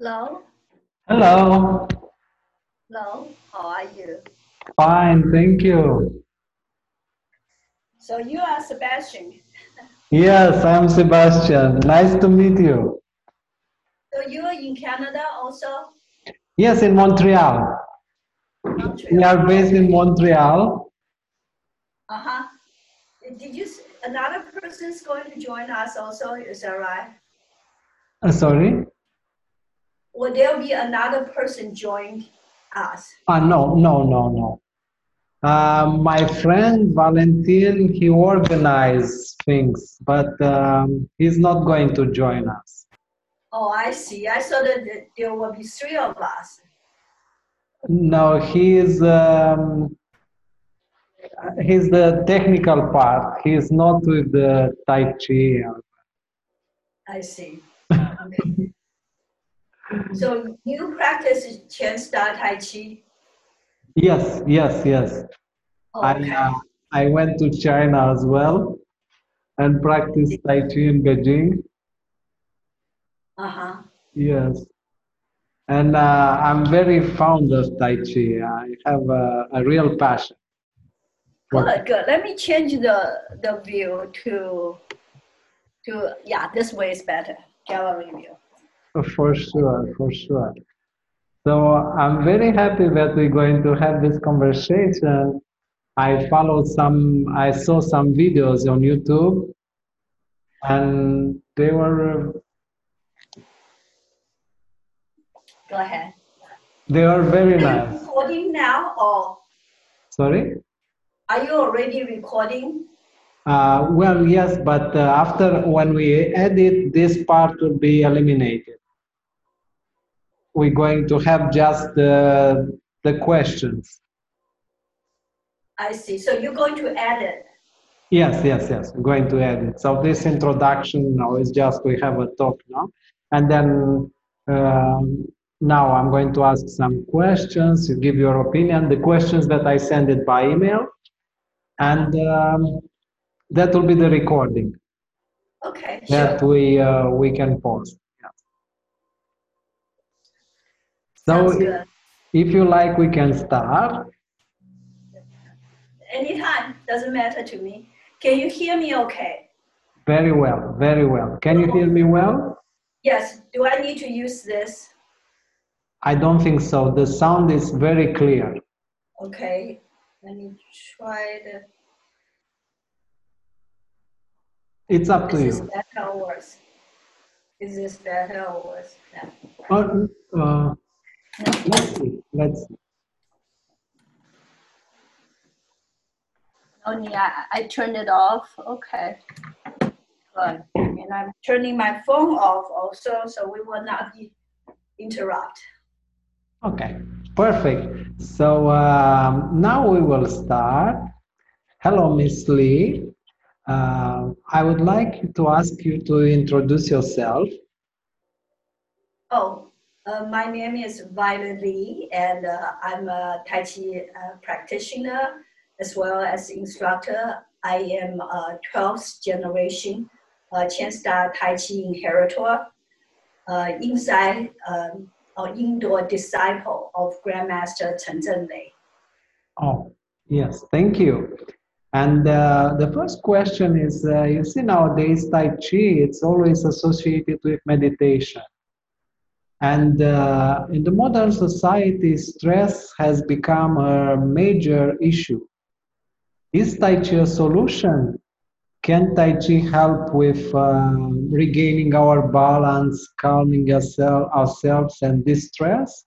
Hello. Hello. Hello. How are you? Fine, thank you. So you are Sebastian. Yes, I'm Sebastian. Nice to meet you. So you are in Canada also? Yes, in Montreal. Montreal. We are based in Montreal. Uh-huh. Did you, another person is going to join us also, is that right? Uh, sorry? Will there be another person join us? Ah, no, no, no, no. Uh, my friend Valentin, he organized things, but um, he's not going to join us. Oh, I see. I saw that there will be three of us. No, he's um, he's the technical part. He's not with the Tai Chi. I see. Okay. So you practice Chen Style Tai Chi? Yes, yes, yes. Oh, I, uh, I went to China as well and practiced Tai Chi in Beijing. Uh-huh. Yes. And uh, I'm very fond of Tai Chi. I have a, a real passion. Good, good. Let me change the, the view to, to, yeah, this way is better. Gallery view. For sure, for sure. So I'm very happy that we're going to have this conversation. I followed some, I saw some videos on YouTube and they were Go ahead. they are very Are you recording now or Sorry? are you already recording? Uh, well, yes, but uh, after when we edit, this part will be eliminated. We're going to have just the, the questions. I see. So you're going to edit. Yes, yes, yes, I'm going to edit. So this introduction now is just we have a talk now. And then um, now I'm going to ask some questions, you give your opinion, the questions that I send it by email. And um, that will be the recording. Okay, that sure. we uh, we can post. Yeah. Sounds So if you like, we can start. Anytime, doesn't matter to me. Can you hear me okay? Very well, very well. Can you hear me well? Yes. Do I need to use this? I don't think so. The sound is very clear. Okay. Let me try the. It's up to Is this you. better or worse? Is this better or worse? No. Uh, uh, let's see. Let's see. Oh, yeah, I turned it off. Okay. Good. And I'm turning my phone off also, so we will not be interrupt. Okay, perfect. So um, now we will start. Hello, Miss Li. Uh, I would like to ask you to introduce yourself. Oh, uh, my name is Violet Li, and uh, I'm a Tai Chi uh, practitioner as well as instructor. I am a 12th generation uh, Chen Style Tai Chi inheritor, uh, inside um, or indoor disciple of Grandmaster Chen Zhenglei. Oh, yes, thank you. And uh, the first question is, you see nowadays Tai Chi, it's always associated with meditation. And uh, in the modern society, stress has become a major issue. Is Tai Chi a solution? can Tai Chi help with uh, regaining our balance, calming ourselves, ourselves and distress?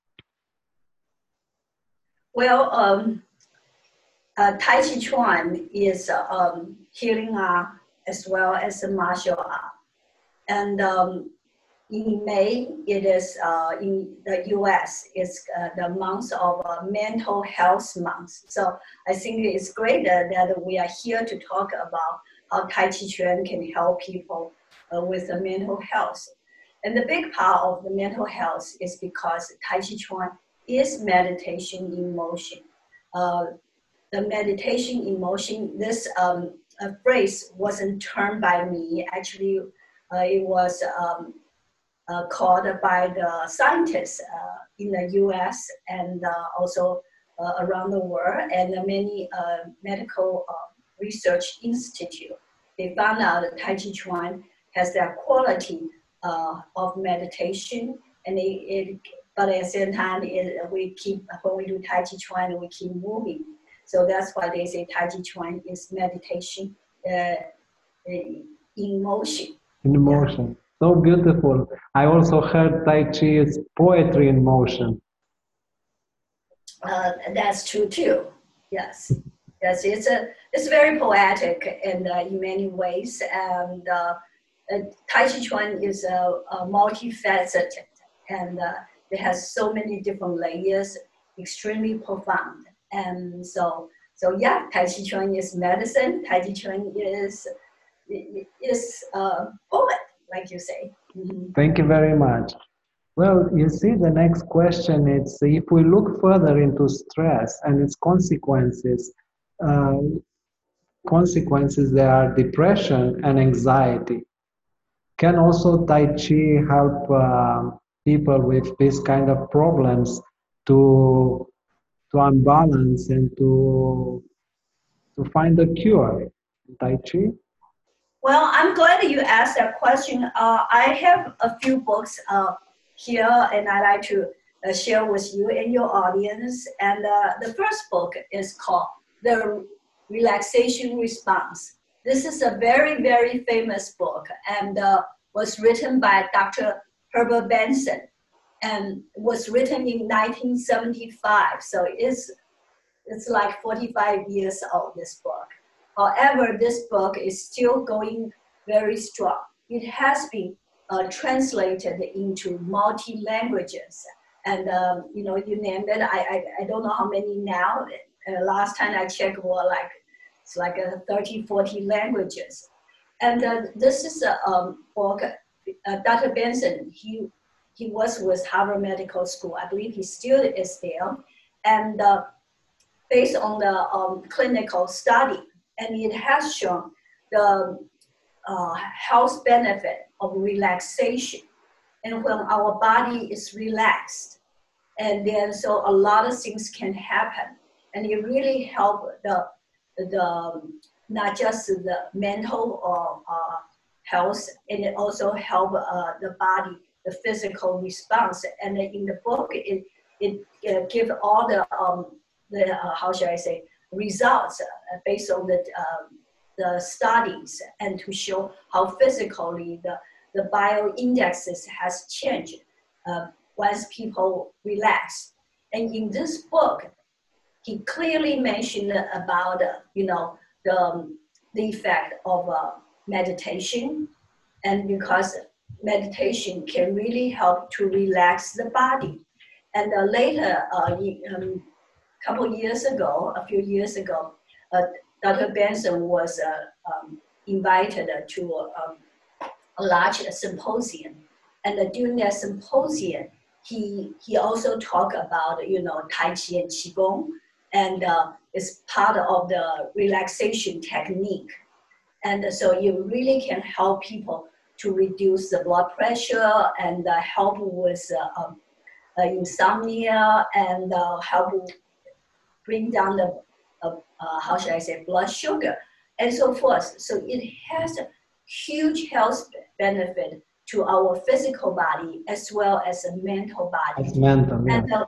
Well, um, uh, Tai Chi Chuan is um, healing art as well as a martial art. And um, in May, it is uh, in the US, it's uh, the month of uh, mental health month. So I think it's great that, we are here to talk about how Tai Chi Chuan can help people uh, with the mental health. And the big part of the mental health is because Tai Chi Chuan is meditation in motion. Uh, the meditation in motion, this um, phrase wasn't termed by me. Actually, uh, it was um, uh, called by the scientists uh, in the US and uh, also uh, around the world and many medical research institute. They found out that Tai Chi Chuan has that quality of meditation and it, it, but at the same time, it, we keep, when we do Tai Chi Chuan, we keep moving. So that's why they say Tai Chi Chuan is meditation uh, in motion. In motion. So beautiful. I also heard Tai Chi is poetry in motion. Uh, that's true too. Yes. Yes, it's a it's very poetic in uh, in many ways, and uh, uh Tai Chi Chuan is a, a multifaceted, and uh, it has so many different layers, extremely profound, and so so yeah, Tai Chi Chuan is medicine. Tai Chi Chuan is is a uh, poet like you say. Mm-hmm. Thank you very much. Well, you see, the next question is if we look further into stress and its consequences, uh, consequences there are depression and anxiety. Can also Tai Chi help uh, people with this kind of problems to to unbalance and to to find a cure? Tai Chi. Well, I'm glad you asked that question. Uh, I have a few books uh, here, and I like to uh, share with you and your audience. And uh, the first book is called The Relaxation Response. This is a very, very famous book and uh, was written by Dr. Herbert Benson and was written in 1975. So it's, it's like 45 years old, this book. However, this book is still going very strong. It has been uh, translated into multi languages. And, um, you know, you name it, I, I, I don't know how many now. Uh, last time I checked were like, it's like uh, 30, 40 languages. And uh, this is a um, book, uh, Dr. Benson, he, he was with Harvard Medical School. I believe he still is there. And uh, based on the um, clinical study, and it has shown the uh, health benefit of relaxation. And when our body is relaxed, and then so a lot of things can happen, and it really help the the not just the mental or uh, health, and it also help uh, the body, the physical response. And in the book, it it give all the um, the uh, how should I say results uh, based on the, um, the studies and to show how physically the, the bio indexes has changed uh, once people relax. And in this book, he clearly mentioned about, uh, you know, the, um, the effect of uh, meditation and because meditation can really help to relax the body. And uh, later, uh, couple years ago, a few years ago, uh, Dr. Benson was uh, um, invited to um, a large symposium. And during that symposium, he, he also talked about, you know, Tai Chi and Qigong, and uh, it's part of the relaxation technique. And so you really can help people to reduce the blood pressure and uh, help with uh, um, uh, insomnia and uh, help bring down the, uh, uh, how should I say, blood sugar and so forth. So it has a huge health benefit to our physical body as well as a mental body. It's mental, yeah. And, uh,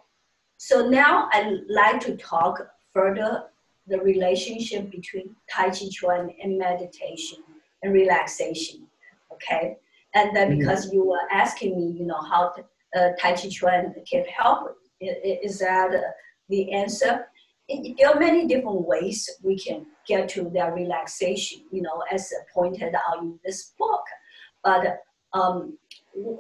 so now I'd like to talk further the relationship between Tai Chi Chuan and meditation. and relaxation. Okay, and then Mhm. because you were asking me, you know, how to, uh, Tai Chi Chuan can help, is that uh, the answer? There are many different ways we can get to that relaxation, you know, as pointed out in this book. But um,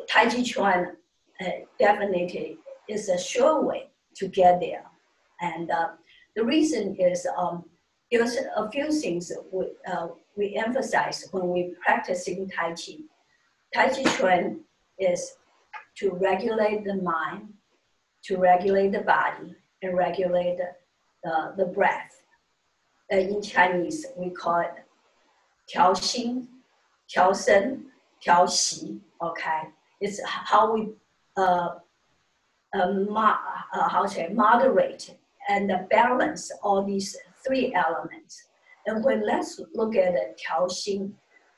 Tai Chi Chuan uh, definitely is a sure way to get there. And uh, the reason is um, there's a few things we, uh, we emphasize when we practicing Tai Chi. Tai Chi Chuan is to regulate the mind, to regulate the body, and regulate the, the breath. Uh, in Chinese, we call it 调心,调身,调息, okay? It's how we, uh, uh, mo- uh, how to say, moderate and balance all these three elements. And when let's look at the 调心,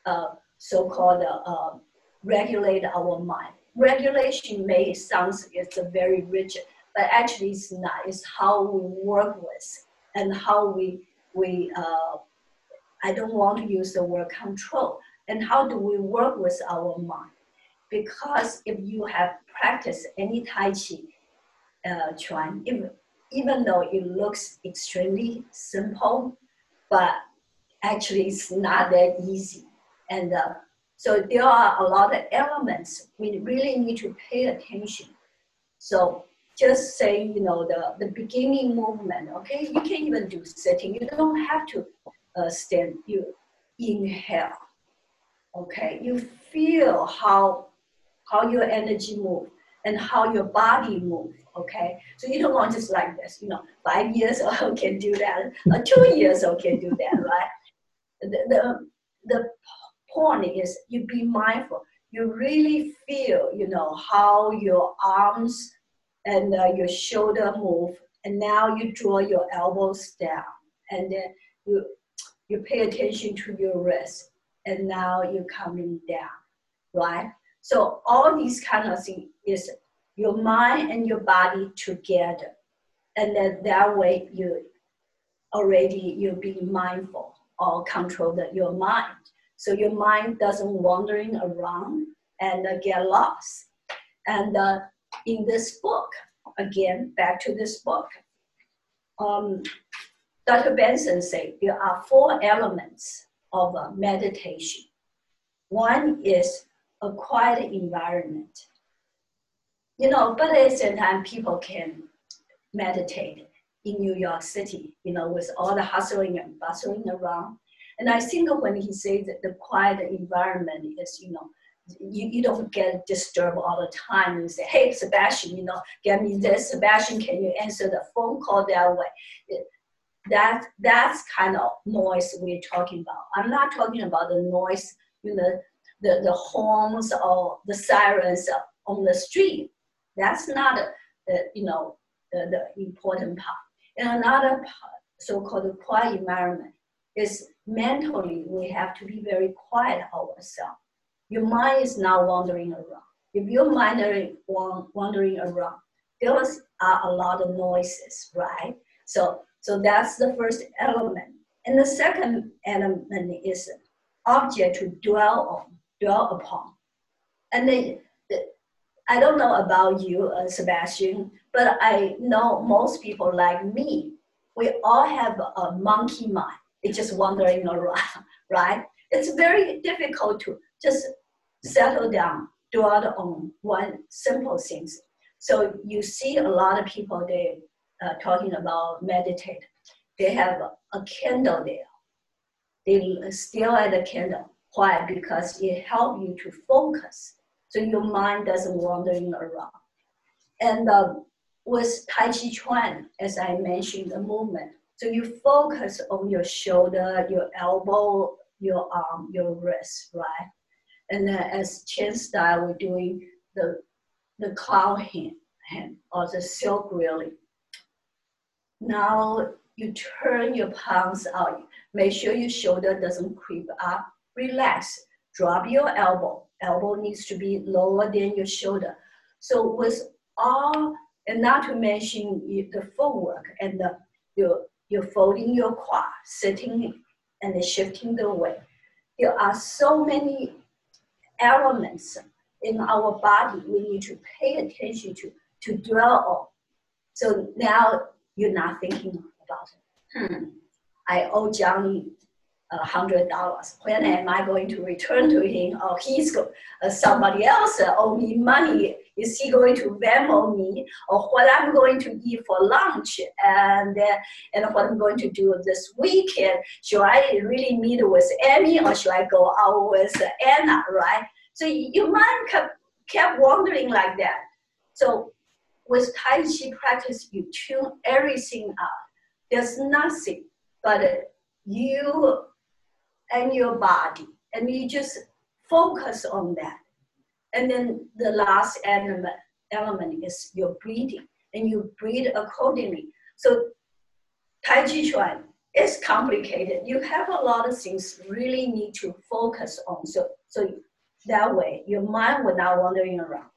uh, so-called uh, regulate our mind. Regulation may sound it's a very rigid, but actually it's not. It's how we work with and how we we. Uh, I don't want to use the word control. And how do we work with our mind? Because if you have practiced any Tai Chi uh, Chuan, even, even though it looks extremely simple, but actually it's not that easy. And uh, so there are a lot of elements we really need to pay attention. So just say, you know, the, the beginning movement, okay, you can even do sitting. You don't have to uh, stand, you inhale, okay? You feel how, how your energy move and how your body move, okay? So you don't want just like this, you know, five years old can do that, or two years old can do that, right? The, the, the point is you be mindful. You really feel, you know, how your arms and uh, your shoulder move, and now you draw your elbows down, and then you you pay attention to your wrist, and now you're coming down, right? So all these kind of things is your mind and your body together, and then that way you already you're being mindful or control your mind so your mind doesn't wandering around and uh, get lost. And uh, in this book, again, back to this book, um, Dr. Benson said there are four elements of uh, meditation. One is a quiet environment. You know, but at the same time, people can meditate in New York City, you know, with all the hustling and bustling around. And I think when he says that the quiet environment is, you know, you, you don't get disturbed all the time. You say, hey, Sebastian, you know, get me this. Sebastian, can you answer the phone call that way? That, that's kind of noise we're talking about. I'm not talking about the noise, you know, the, the horns or the sirens on the street. That's not, the, you know, the, the important part. And another part, so-called quiet environment, is mentally we have to be very quiet ourselves. Your mind is not wandering around. If your mind is wandering around, there are a lot of noises, right? So, so that's the first element. And the second element is object to dwell on, dwell upon. And then, I don't know about you, uh, Sebastian, but I know most people like me, we all have a monkey mind it's just wandering around, right? It's very difficult to just settle down, dwell on one simple things. So you see a lot of people they uh, talking about meditate. They have a candle there. They still at the candle. Why? Because it helps you to focus, so your mind doesn't wandering around. And um, with Tai Chi Chuan, as I mentioned, the movement, so you focus on your shoulder, your elbow, your arm, your wrist, right? And then as Chen style, we're doing the the cloud hand, hand or the silk really. Now you turn your palms out. Make sure your shoulder doesn't creep up. Relax. Drop your elbow. Elbow needs to be lower than your shoulder. So with all, and not to mention the footwork and the, your you're folding your quad, sitting and shifting the weight. there are so many elements in our body we need to pay attention to, to dwell on. So now you're not thinking about it. Hmm, I owe Johnny a hundred dollars. When am I going to return to him? Or he's go, uh, somebody else owe me money. Is he going to Venmo me? Or what I'm going to eat for lunch? And uh, and what I'm going to do this weekend? Should I really meet with Amy or should I go out with Anna? Right? So your mind kept kept wandering like that. So with Tai Chi practice, you tune everything up. There's nothing but you and your body, and you just focus on that. And then the last element, element is your breathing, and you breathe accordingly. So Tai Chi Chuan is complicated. You have a lot of things really need to focus on. So, so that way your mind will not wandering around.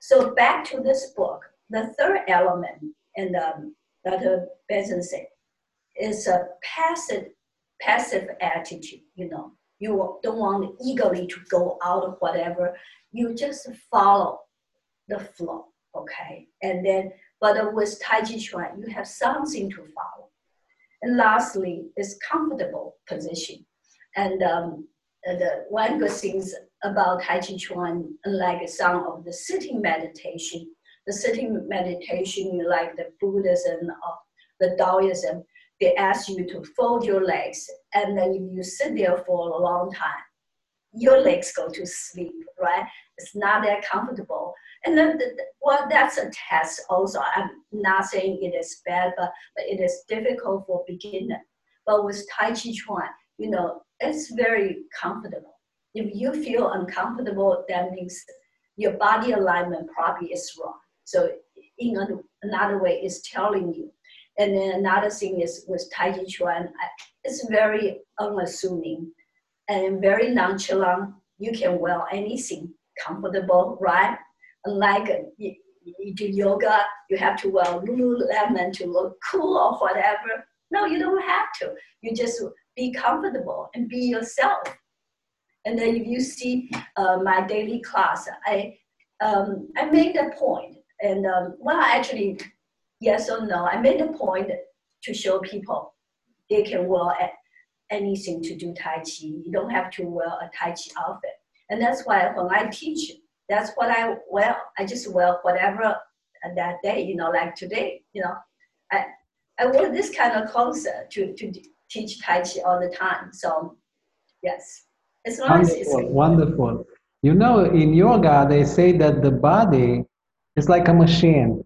So back to this book, the third element, and um, Dr. Benson said, is a passive passive attitude, you know. You don't want eagerly to go out of whatever. You just follow the flow, okay? And then, but with Tai Chi Chuan, you have something to follow. And lastly, is comfortable position. And um, the one good thing about Tai Chi Chuan, unlike some of the sitting meditation, the sitting meditation, like the Buddhism or the Taoism, they ask you to fold your legs, and then if you sit there for a long time, your legs go to sleep, right? It's not that comfortable. And then, the, well, that's a test also. I'm not saying it is bad, but, but it is difficult for beginner. But with Tai Chi Chuan, you know, it's very comfortable. If you feel uncomfortable, that means your body alignment probably is wrong. So in another way, it's telling you and then another thing is with Tai Chi Chuan, it's very unassuming and very nonchalant. You can wear anything comfortable, right? Unlike you, you do yoga, you have to wear Lululemon to look cool or whatever. No, you don't have to. You just be comfortable and be yourself. And then if you see uh, my daily class, I um, I made a point, and um, well, actually yes or no. I made a point to show people they can wear anything to do Tai Chi. You don't mm-hmm. have to wear a Tai Chi outfit. And that's why when I teach, that's what I wear. I just wear whatever that day, you know, like today, you know. I, I wear this kind of clothes to, to teach Tai Chi all the time. So, yes. As long wonderful, as it's wonderful. You know, in yoga, they say that the body is like a machine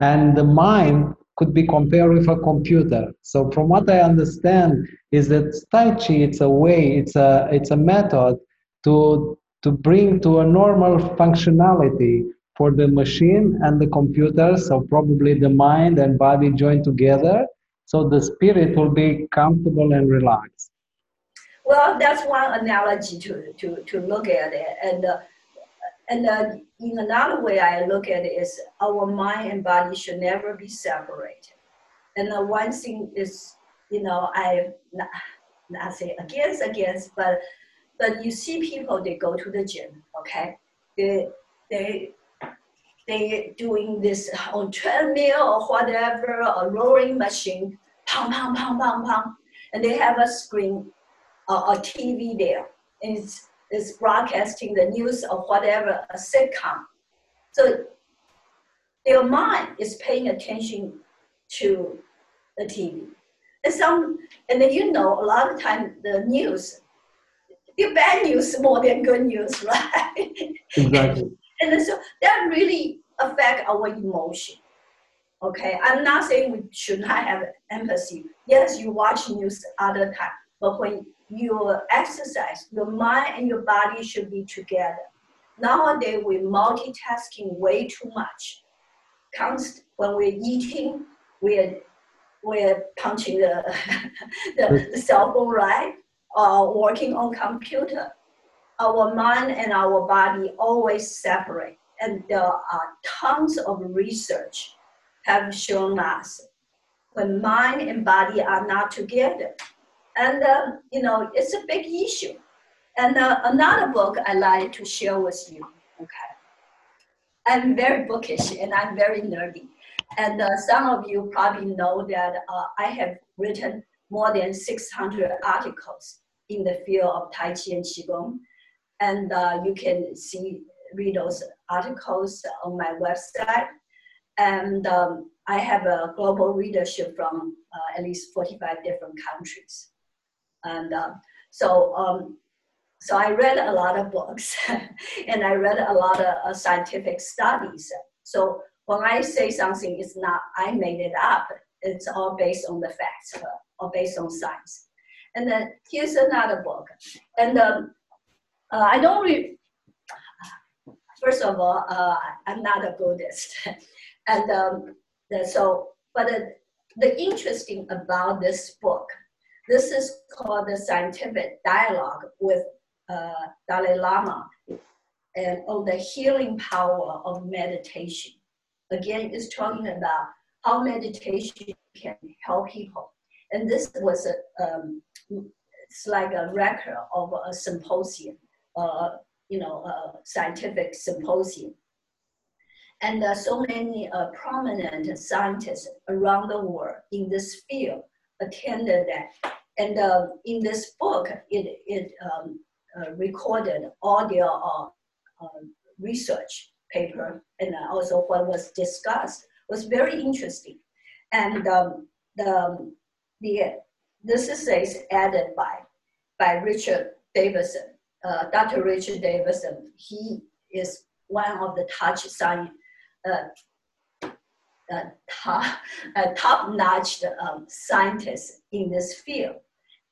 and the mind could be compared with a computer. So from what I understand is that Tai Chi it's a way, it's a it's a method to to bring to a normal functionality for the machine and the computer. So probably the mind and body join together. So the spirit will be comfortable and relaxed. Well, that's one analogy to, to, to look at it. And uh, and uh, in another way I look at it is our mind and body should never be separated. And the one thing is, you know, I not, not say against against, but but you see people they go to the gym, okay? They they they doing this on treadmill or whatever, or rowing machine, pong pong pong pong pong, and they have a screen, uh, a TV there, and it's is broadcasting the news or whatever, a sitcom. So their mind is paying attention to the TV. And some, and then you know, a lot of time the news, the bad news more than good news, right? Exactly. and so that really affect our emotion. Okay, I'm not saying we should not have empathy. Yes, you watch news other time, but when your exercise, your mind and your body should be together. Nowadays, we're multitasking way too much. Const- when we're eating, we're, we're punching the, the, the cell phone, right? Or working on computer. Our mind and our body always separate. And there are tons of research have shown us when mind and body are not together, and, uh, you know, it's a big issue. And uh, another book I like to share with you. Okay. I'm very bookish and I'm very nerdy. And uh, some of you probably know that uh, I have written more than 600 articles in the field of Tai Chi and Qigong. And uh, you can see, read those articles on my website. And um, I have a global readership from uh, at least 45 different countries. And uh, so, um, so I read a lot of books and I read a lot of uh, scientific studies. So when I say something, it's not, I made it up. It's all based on the facts uh, or based on science. And then here's another book. And um, uh, I don't read, first of all, uh, I'm not a Buddhist. and um, the, so, but the interesting about this book, this is called the scientific dialogue with uh, Dalai Lama and on the healing power of meditation. Again, it's talking about how meditation can help people. And this was a, um, it's like a record of a symposium, uh, you know, a scientific symposium. And uh, so many uh, prominent scientists around the world in this field attended that. And uh, in this book, it, it um, uh, recorded all their uh, uh, research paper and also what was discussed was very interesting. And um, the, the, this is added by, by Richard Davidson, uh, Dr. Richard Davidson. He is one of the touch science, uh, uh, top, uh, top-notch um, scientists in this field.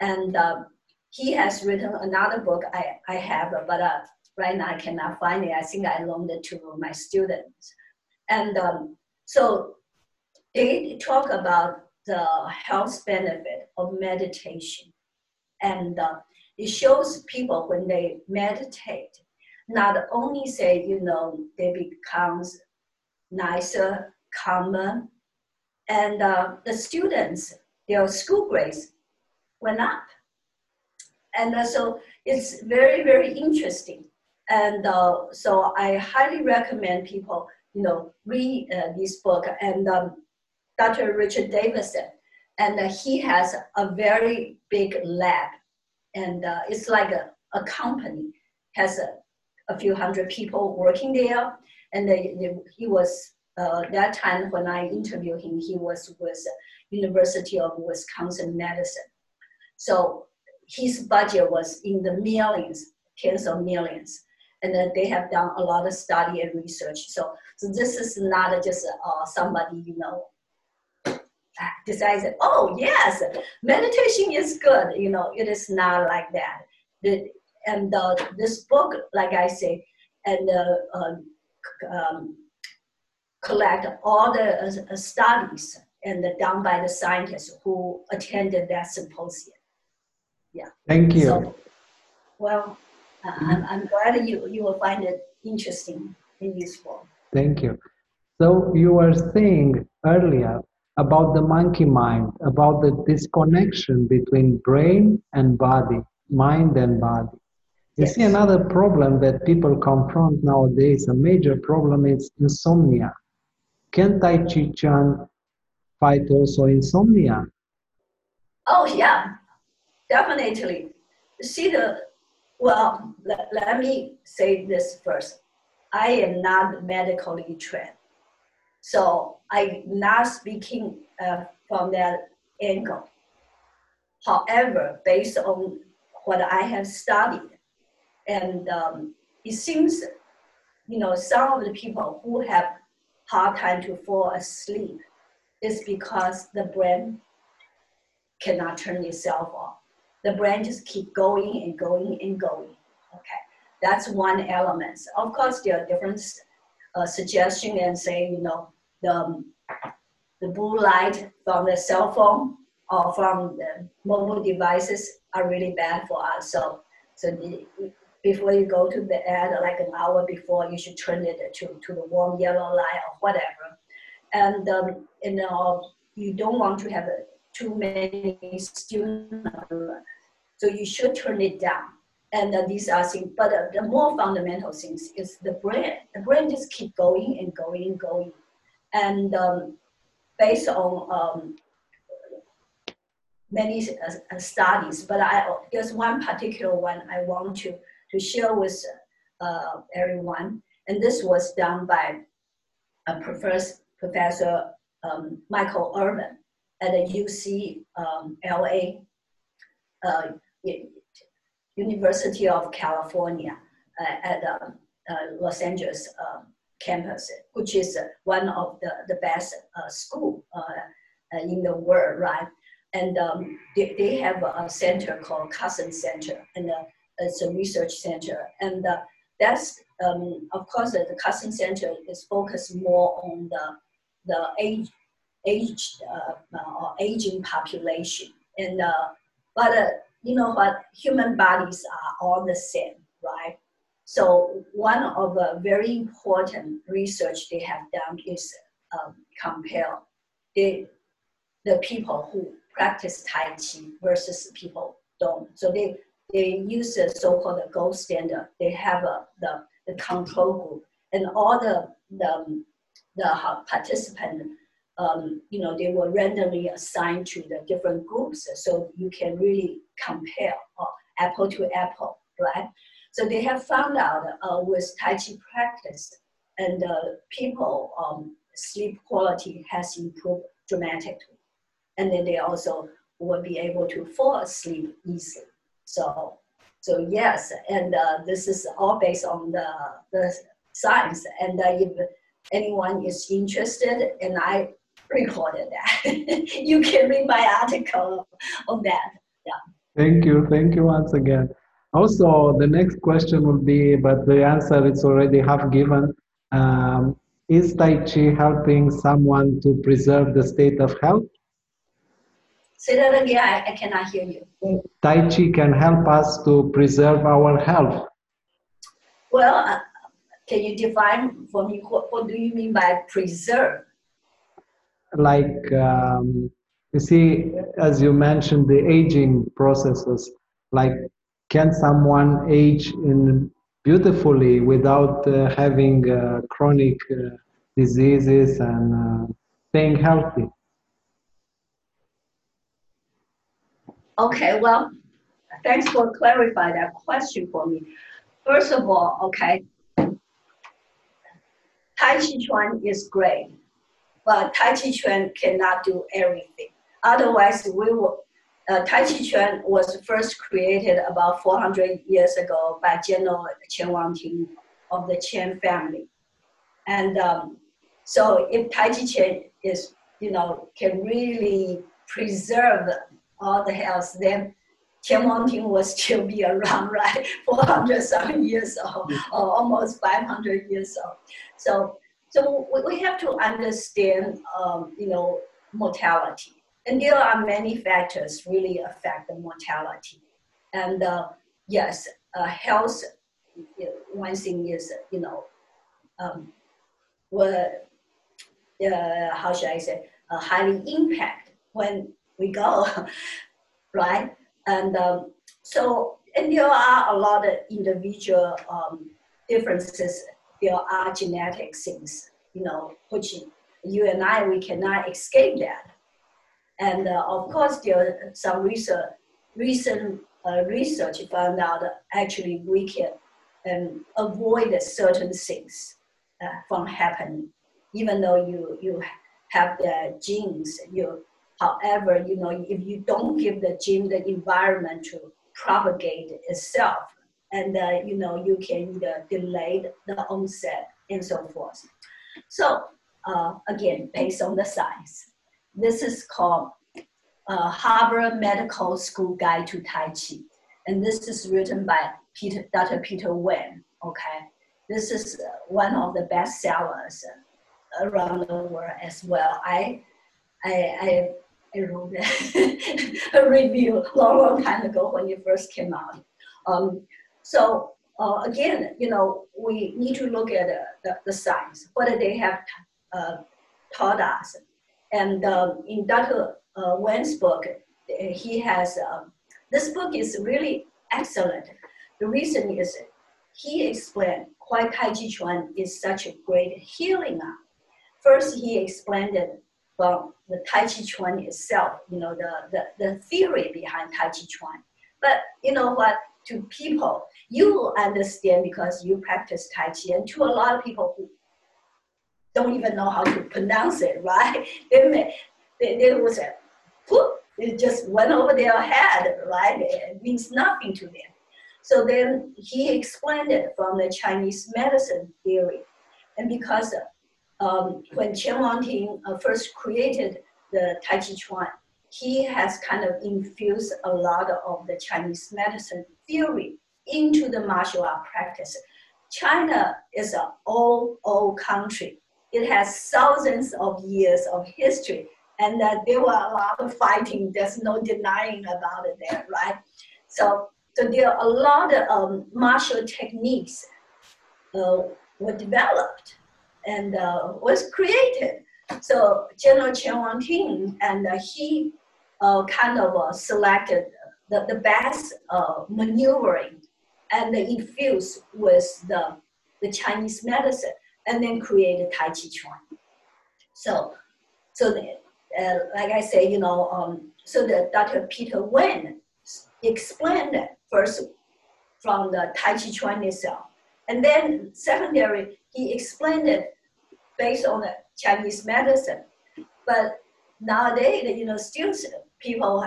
And um, he has written another book I, I have, but uh, right now I cannot find it. I think I loaned it to my students. And um, so they talk about the health benefit of meditation. And uh, it shows people when they meditate, not only say, you know, they becomes nicer, calmer, and uh, the students, their school grades went up. And uh, so it's very, very interesting. And uh, so I highly recommend people, you know, read uh, this book. And um, Dr. Richard Davidson, and uh, he has a very big lab. And uh, it's like a, a company, has a, a few hundred people working there. And they, they, he was, uh, that time when I interviewed him, he was with University of Wisconsin Madison. So his budget was in the millions, tens of millions. And then they have done a lot of study and research. So, so this is not just uh, somebody, you know, decides, oh, yes, meditation is good. You know, it is not like that. The, and uh, this book, like I say, and uh, um, um, collect all the uh, studies and done by the scientists who attended that symposium yeah. Thank you. So, well, uh, I'm, I'm glad you, you will find it interesting and useful. Thank you. So you were saying earlier about the monkey mind, about the disconnection between brain and body, mind and body. You yes. see another problem that people confront nowadays, a major problem is insomnia. Can Tai Chi Chuan fight also insomnia? Oh yeah, definitely see the, well, let, let me say this first. I am not medically trained. So I'm not speaking uh, from that angle. However, based on what I have studied, and um, it seems, you know, some of the people who have hard time to fall asleep is because the brain cannot turn itself off the brain just keep going and going and going. Okay, that's one element. Of course, there are different uh, suggestions and say, you know, the, the blue light from the cell phone or from the mobile devices are really bad for us. So, so the, before you go to bed, like an hour before, you should turn it to, to the warm yellow light or whatever. And, um, you know, you don't want to have too many students so you should turn it down. and uh, these are things, but uh, the more fundamental things is the brain. The brain just keep going and going and going. And um, based on um, many uh, studies, but I, there's one particular one I want to, to share with uh, everyone. And this was done by a professor, Professor um, Michael Irwin at the UC um, LA, uh, University of California uh, at um, uh, Los Angeles um, campus, which is one of the, the best uh, school uh, in the world, right? And um, they, they have a center called Cousins Center, and uh, it's a research center. And uh, that's, um, of course, the Cousins Center is focused more on the, the age, age uh, or aging population. And, but you know what, human bodies are all the same, right? So one of the very important research they have done is um, compare the, the people who practice Tai Chi versus people don't. So they, they use the so-called gold standard. They have a, the, the control group and all the, the, the participant um, you know, they were randomly assigned to the different groups, so you can really compare uh, apple to apple, right? So they have found out uh, with Tai Chi practice, and uh, people um, sleep quality has improved dramatically, and then they also will be able to fall asleep easily. So, so yes, and uh, this is all based on the the science, and if anyone is interested, and I recorded that. you can read my article on that. Yeah. Thank you. Thank you once again. Also, the next question will be, but the answer is already half given. Um, is Tai Chi helping someone to preserve the state of health? Say that again, I, I cannot hear you. Tai Chi can help us to preserve our health. Well, uh, can you define for me what, what do you mean by preserve? Like um, you see as you mentioned the aging processes like can someone age in beautifully without uh, having uh, chronic uh, diseases and uh, staying healthy? Okay well thanks for clarifying that question for me. First of all okay tai chi chuan is great but Tai Chi Chuan cannot do everything. Otherwise, we will. Uh, tai Chi Chuan was first created about 400 years ago by General Chen Wangting of the Chen family. And um, so if Tai Chi Chuan is, you know, can really preserve all the health, then Chen Wangting will still be around, right? 400 some years old, or almost 500 years old. So so we, have to understand, um, you know, mortality. And there are many factors really affect the mortality. And uh, yes, uh, health, one thing is, you know, um, what, uh, how should I say, uh, highly impact when we go, right? And um, so, and there are a lot of individual um, differences there are genetic things, you know, which you and I, we cannot escape that. And uh, of course, there are some research, recent uh, research found out actually we can um, avoid certain things uh, from happening, even though you, you have the genes. You, however, you know, if you don't give the gene the environment to propagate itself, and uh, you know you can either delay the onset and so forth. So uh, again, based on the science, this is called uh, Harvard Medical School Guide to Tai Chi, and this is written by Peter, Dr. Peter Wayne. Okay, this is one of the best sellers around the world as well. I, I, I I wrote a review a long, long time ago when it first came out. Um, so uh, again, you know, we need to look at uh, the, the science, what they have uh, taught us. And um, in Dr. Uh, Wayne's book, he has, um, this book is really excellent. the reason is he explained why Tai Chi Chuan is such a great healing art. First, he explained it from the Tai Chi Chuan itself, you know, the, the, the theory behind Tai Chi Chuan. But you know what? To people, you understand because you practice Tai Chi, and to a lot of people who don't even know how to pronounce it, right? They may, they, they will say, it just went over their head, right? It means nothing to them. So then he explained it from the Chinese medicine theory. And because um, when Chen Wangting uh, first created the Tai Chi Chuan, he has kind of infused a lot of the Chinese medicine theory into the martial art practice. China is an old, old country. It has thousands of years of history, and uh, there were a lot of fighting. There's no denying about it there, right? So, so there are a lot of um, martial techniques uh, were developed and uh, was created. So General Chen Wangting, and uh, he kind of uh, selected the, the best uh, maneuvering and infused with the, the Chinese medicine and then created Tai Chi Chuan. So, so the, uh, like I say, you know, um, so the Dr. Peter Wayne explained first from the Tai Chi Chuan itself. And then secondary, he explained it based on the Chinese medicine. But nowadays, you know, still people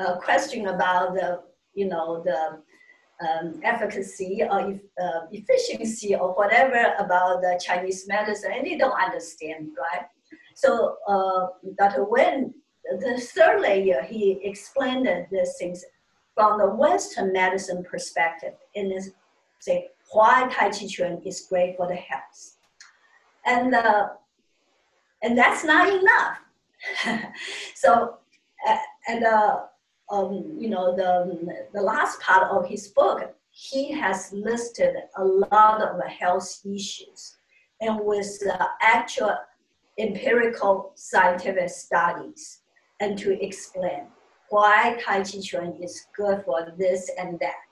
uh, question about the, you know, the um, efficacy or uh, efficiency or whatever about the Chinese medicine, and they don't understand, right? So uh, Dr. Wayne, the third layer, he explained these things from the Western medicine perspective, and say why Tai Chi Chuan is great for the health and uh, and that's not enough. so, and uh, um, you know the the last part of his book, he has listed a lot of health issues, and with actual empirical scientific studies, and to explain why Tai Chi Chuan is good for this and that.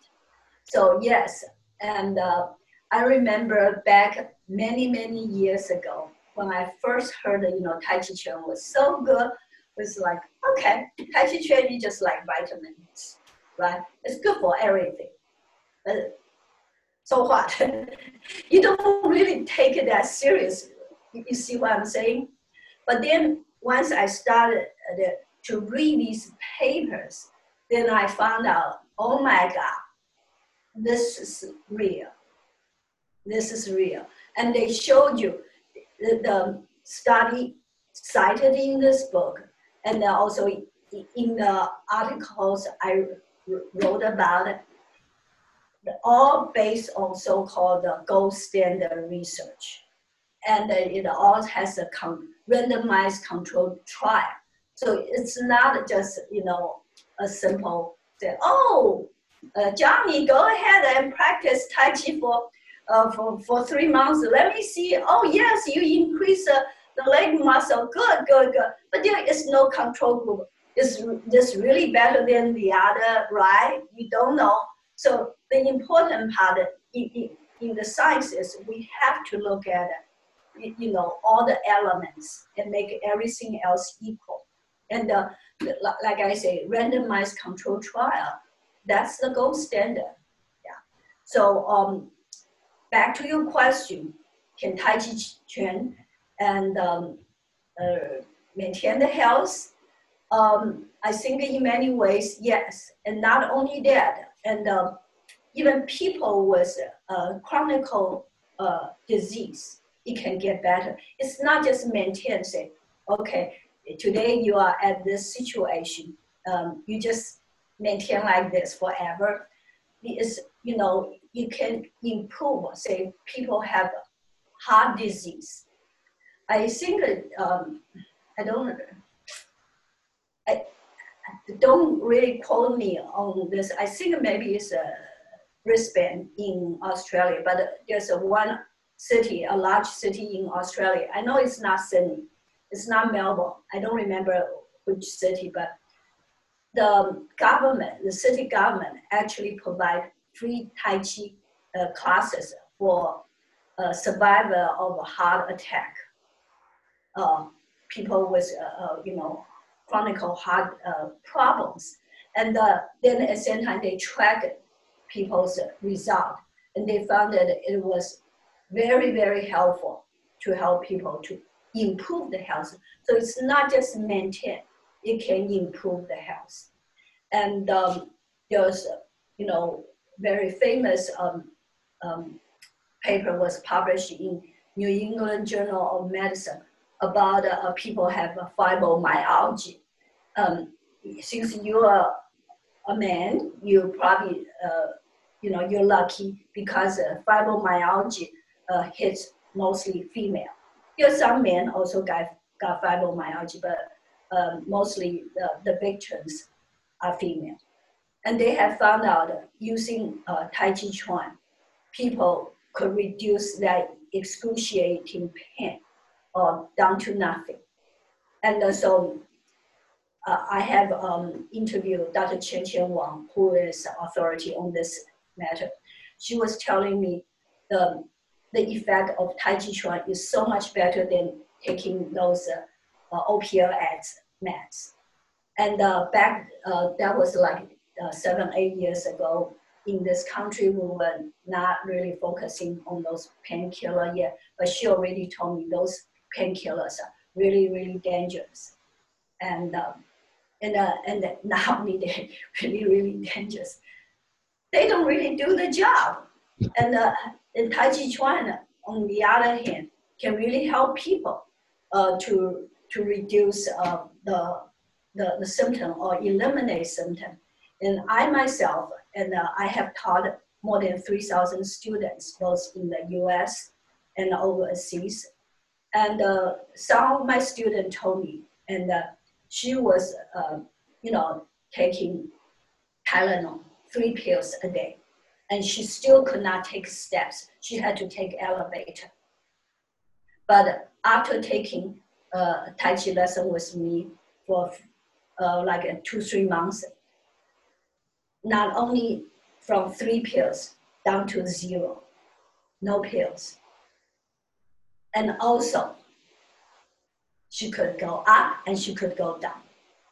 So yes, and uh, I remember back many, many years ago when I first heard, that, you know, Tai Chi Chuan was so good, was like, okay, Tai Chi Chuan is just like vitamins, right? It's good for everything. But so what? you don't really take it that serious. You see what I'm saying? But then once I started uh, to read these papers, then I found out, oh my God, this is real this is real. And they showed you the, the study cited in this book, and also in the articles I wrote about it, all based on so-called gold standard research. And it all has a randomized controlled trial. So it's not just, you know, a simple say, oh, uh, Johnny, go ahead and practice Tai Chi for uh, for, for three months. Let me see. Oh, yes, you increase uh, the leg muscle. Good, good, good. But there is no control group. Is this really better than the other, right? We don't know. So the important part in, in, in the science is we have to look at you know all the elements and make everything else equal. And uh, like I say, randomized control trial, that's the gold standard. Yeah. So um, back to your question, can Tai Chi Chuan and um, uh, maintain the health? Um, I think in many ways, yes. And not only that, and uh, even people with uh, chronic uh, disease, it can get better. It's not just maintain, say, okay, today you are at this situation, um, you just maintain like this forever. It's, you know, you can improve, say people have heart disease. I think, um, I don't, I, don't really quote me on this. I think maybe it's a Brisbane in Australia, but there's a one city, a large city in Australia. I know it's not Sydney, it's not Melbourne. I don't remember which city, but the government, the city government actually provide free Tai Chi uh, classes for uh, survivor of a heart attack. Uh, people with, uh, uh, you know, chronic heart problems. And then at the same time, they tracked people's result. And they found that it was very, very helpful to help people to improve the health. So it's not just maintain, it can improve the health. And um, there's, you know, very famous um, um, paper was published in New England Journal of Medicine about uh, people have fibromyalgia. Um, since you're a man, you probably, uh, you know, you're lucky because uh, fibromyalgia uh, hits mostly female. Here, some men also got, got fibromyalgia, but um, mostly the, the victims are female. And they have found out using uh, Tai Chi Chuan, people could reduce that excruciating pain or down to nothing. And uh, so uh, I have um, interviewed Dr. Chenchen Wang, who is authority on this matter. She was telling me the, the effect of Tai Chi Chuan is so much better than taking those uh, uh, opioids meds. And uh, back, uh, that was like uh, seven, eight years ago, in this country, we were not really focusing on those painkillers yet, but she already told me those painkillers are really, really dangerous. And, um, and, uh, and not only they really, really dangerous, they don't really do the job. And, uh, and Tai Chi Chuan, on the other hand, can really help people uh, to, to reduce uh, the, the, the symptom or eliminate symptom. And I myself, and uh, I have taught more than 3,000 students, both in the US and overseas. And uh, some of my students told me, and uh, she was, uh, you know, taking Tylenol, three pills a day, and she still could not take steps. She had to take elevator. But after taking uh, Tai Chi lesson with me for uh, like two, three months, not only from three pills down to zero, no pills. And also, she could go up and she could go down.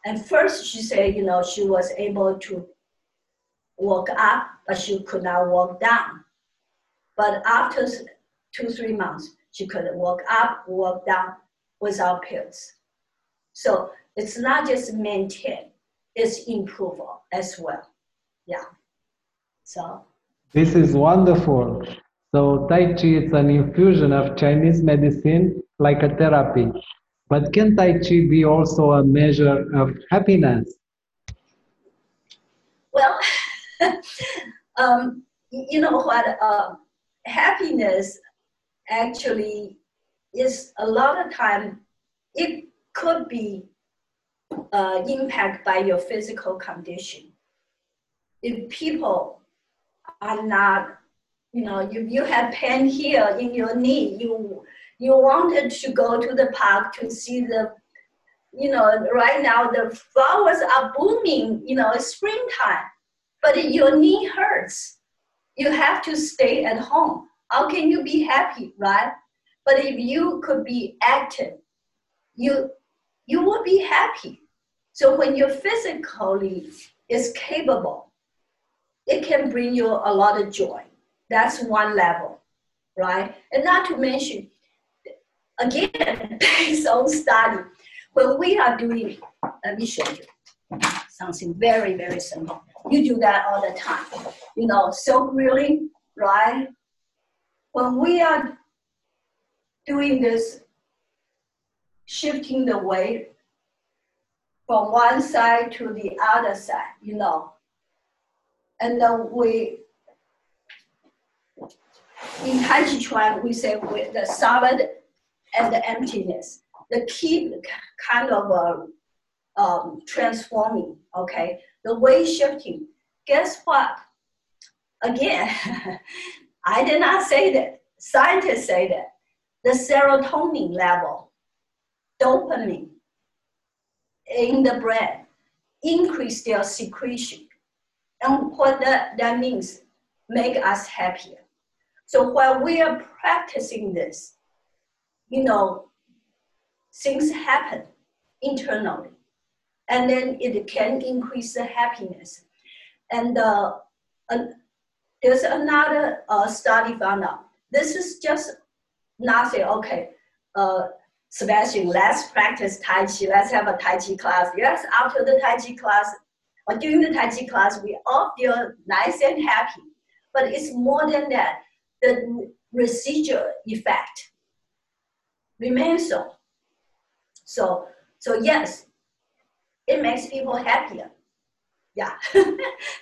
And first, she said, you know, she was able to walk up, but she could not walk down. But after two, three months, she could walk up, walk down without pills. So it's not just maintain, it's improve as well. Yeah. So. This is wonderful. So Tai Chi is an infusion of Chinese medicine like a therapy. But can Tai Chi be also a measure of happiness? Well, um, you know what? Uh, happiness actually is a lot of time, it could be uh, impacted by your physical condition if people are not, you know, if you have pain here in your knee, you you wanted to go to the park to see the, you know, right now the flowers are booming, you know, it's springtime, but your knee hurts. You have to stay at home. How can you be happy, right? But if you could be active, you you will be happy. So when you're physically is capable, it can bring you a lot of joy. That's one level, right? And not to mention, again, based on study, when we are doing, let me show you something very, very simple. You do that all the time. You know, so really, right? When we are doing this, shifting the weight from one side to the other side, you know, and then we, in Tai Chi Chuan, we say with the solid and the emptiness, the key kind of uh, um, transforming, okay? The way shifting. Guess what? Again, I did not say that. Scientists say that. The serotonin level, dopamine in the brain increase their secretion and what that, that means, make us happier. So while we are practicing this, you know, things happen internally, and then it can increase the happiness. And uh, there's another uh, study found out. This is just nothing. Okay, uh, Sebastian, let's practice Tai Chi. Let's have a Tai Chi class. Yes, after the Tai Chi class, or during the Tai Chi class, we all feel nice and happy. But it's more than that. The residual effect remains so. So, so yes, it makes people happier. Yeah.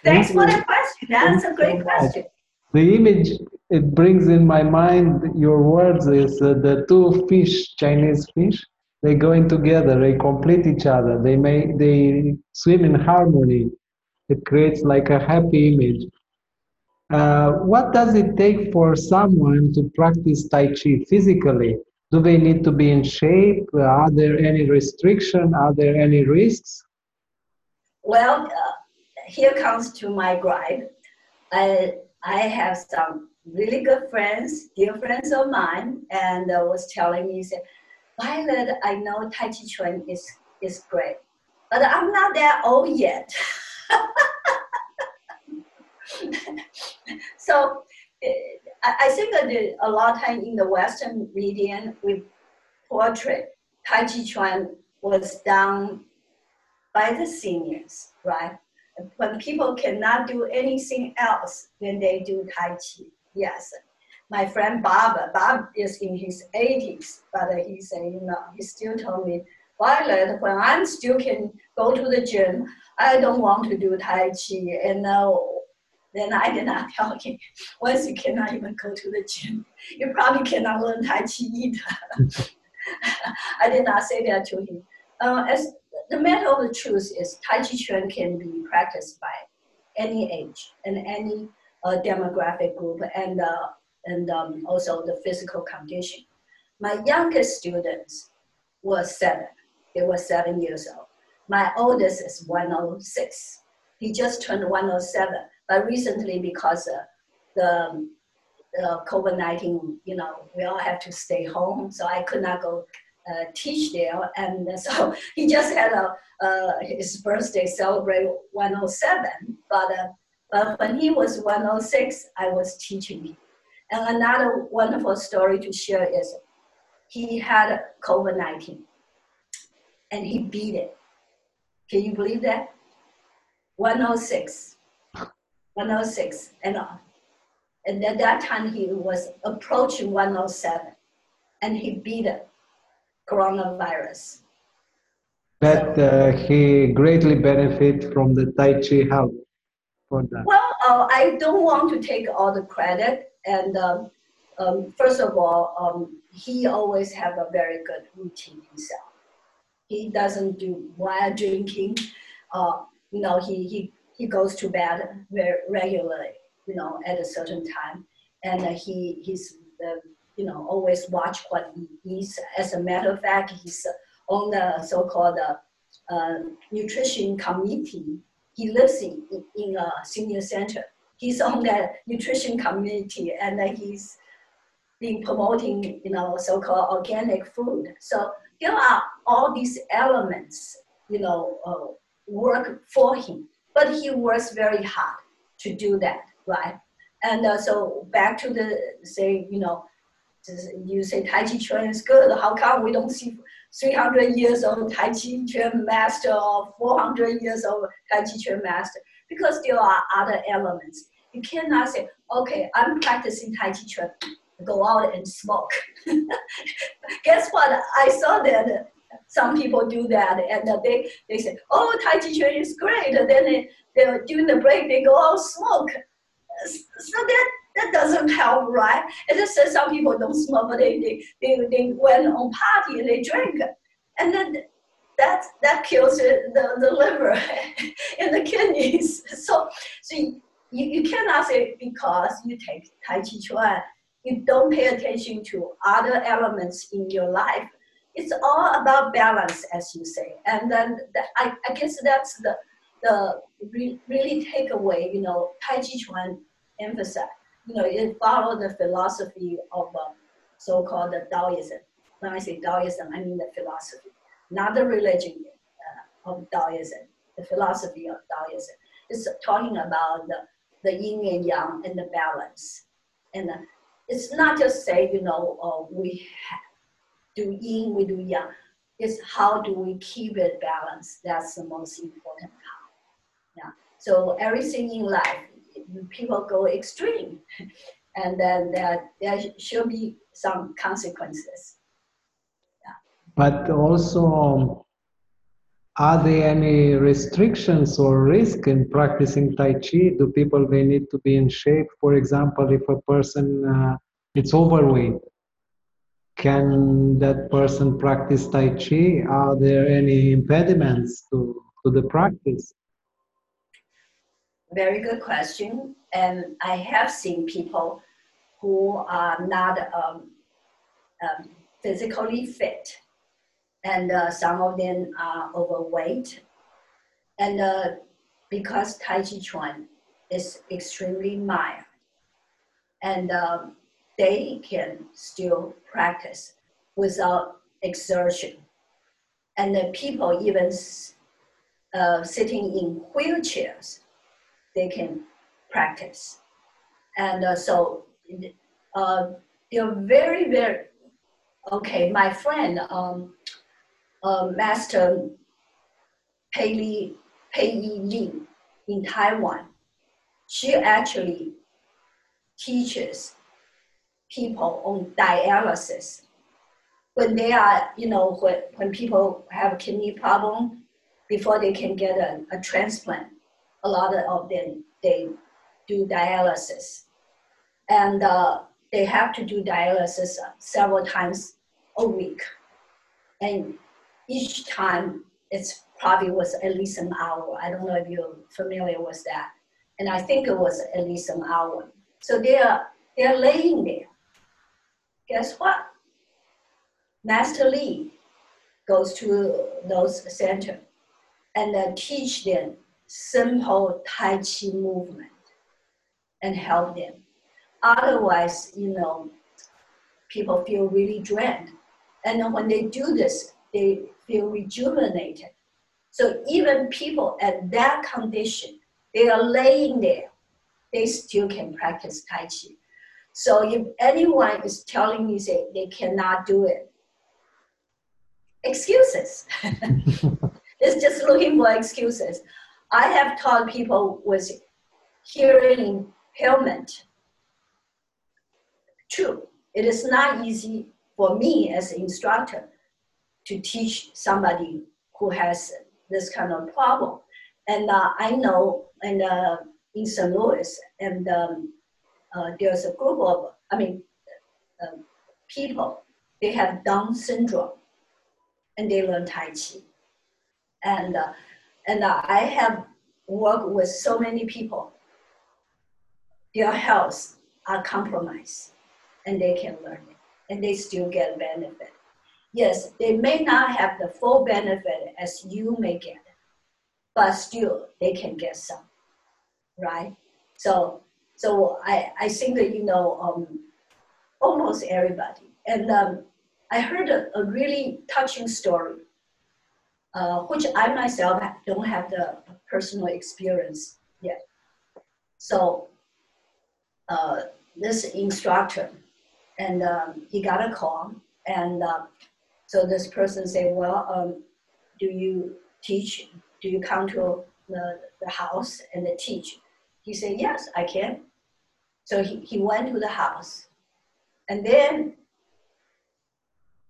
Thanks for the question. That's a great question. The image it brings in my mind your words is uh, the two fish, Chinese fish, they go in together, they complete each other, they may they swim in harmony. It creates like a happy image. Uh, what does it take for someone to practice Tai Chi physically? Do they need to be in shape? Are there any restriction? Are there any risks? Well, uh, here comes to my gripe. I, I have some really good friends, dear friends of mine, and uh, was telling me, said, Violet, I know Tai Chi Chuan is, is great, but I'm not that old yet. so I think that a lot of time in the Western media, we portray Tai Chi Chuan was done by the seniors, right? When people cannot do anything else, then they do Tai Chi. Yes. My friend Bob, Bob is in his 80s, but he said, you know, he still told me, Violet, when I'm still can go to the gym, I don't want to do Tai Chi. And uh, then I did not tell him, once you cannot even go to the gym, you probably cannot learn Tai Chi either. I did not say that to him. Uh, as the matter of the truth is, Tai Chi Chuan can be practiced by any age and any uh, demographic group and, uh, and um, also the physical condition. My youngest students were seven. They were seven years old. My oldest is 106. He just turned 107. But recently, because uh, the, the COVID-19, you know, we all have to stay home, so I could not go uh, teach there. And so he just had a, uh, his birthday celebrate 107. But, uh, but when he was 106, I was teaching. And another wonderful story to share is he had COVID 19 and he beat it. Can you believe that? 106. 106 and uh, and at that time he was approaching 107 and he beat the coronavirus But uh, he greatly benefit from the tai chi help for that well uh, i don't want to take all the credit and um, um, first of all um, he always have a very good routine himself he doesn't do while drinking uh, you know he, he he goes to bed very regularly, you know, at a certain time, and uh, he he's uh, you know always watch what he eats. As a matter of fact, he's on the so-called uh, nutrition committee. He lives in in a senior center. He's on that nutrition community and he's been promoting you know so-called organic food. So there are all these elements, you know, uh, work for him but he works very hard to do that, right? And uh, so back to the say, you know, you say Tai Chi Chuan is good. How come we don't see 300 years old Tai Chi Chuan master or 400 years old Tai Chi Chuan master? Because there are other elements. You cannot say, okay, I'm practicing Tai Chi Chuan, go out and smoke. Guess what? I saw that some people do that and they, they say, oh, Tai Chi Chuan is great. And then they, they, during the break, they go out smoke. So that, that doesn't help, right? And just some people don't smoke, but they, they, they, they went on party and they drink. And then that, that kills the, the liver and the kidneys. So, so you, you cannot say because you take Tai Chi Chuan, you don't pay attention to other elements in your life it's all about balance, as you say. And then the, I, I guess that's the, the re, really takeaway, you know, Tai Chi Chuan emphasize, you know, it follows the philosophy of um, so-called Taoism. When I say Taoism, I mean the philosophy, not the religion uh, of Taoism, the philosophy of Taoism. It's talking about the, the yin and yang and the balance. And uh, it's not just say, you know, uh, we do yin, we do yang. It's how do we keep it balanced. That's the most important part. Yeah. So everything in life, people go extreme, and then there, there should be some consequences. But also, um, are there any restrictions or risk in practicing Tai Chi? Do people they need to be in shape? For example, if a person uh, it's overweight, can that person practice Tai Chi? Are there any impediments to, to the practice? Very good question. And I have seen people who are not um, um, physically fit, and uh, some of them are overweight. And uh, because Tai Chi Chuan is extremely mild, and um, they can still practice without exertion. And the people even uh, sitting in wheelchairs, they can practice. And uh, so uh, they're very, very, okay, my friend, um, uh, Master Pei Li, Pei Yi Li in Taiwan, she actually teaches people on dialysis. When they are, you know, when, when people have kidney problem, before they can get a, a transplant, a lot of them, they do dialysis. And uh, they have to do dialysis several times a week. And each time it's probably was at least an hour. I don't know if you're familiar with that. And I think it was at least an hour. So they're, they're laying there guess what? Master Li goes to those center and uh, teach them simple Tai Chi movement and help them. Otherwise, you know, people feel really drained. And when they do this, they feel rejuvenated. So even people at that condition, they are laying there, they still can practice Tai Chi. So if anyone is telling me say they cannot do it, excuses. it's just looking for excuses. I have taught people with hearing impairment. True, it is not easy for me as an instructor to teach somebody who has this kind of problem. And uh, I know and, uh, in St. Louis, and um, uh, there's a group of, I mean, uh, people, they have Down syndrome and they learn Tai Chi. And, uh, and uh, I have worked with so many people, their health are compromised and they can learn it and they still get benefit. Yes, they may not have the full benefit as you may get, but still they can get some, right? So so I, I think that, you know, um, almost everybody. And um, I heard a, a, really touching story, uh, which I myself don't have the personal experience yet. So uh, this instructor, and um, he got a call, and uh, so this person said, well, um, do you teach, do you come to the, the house and teach? He said, yes, I can. So he, he went to the house. And then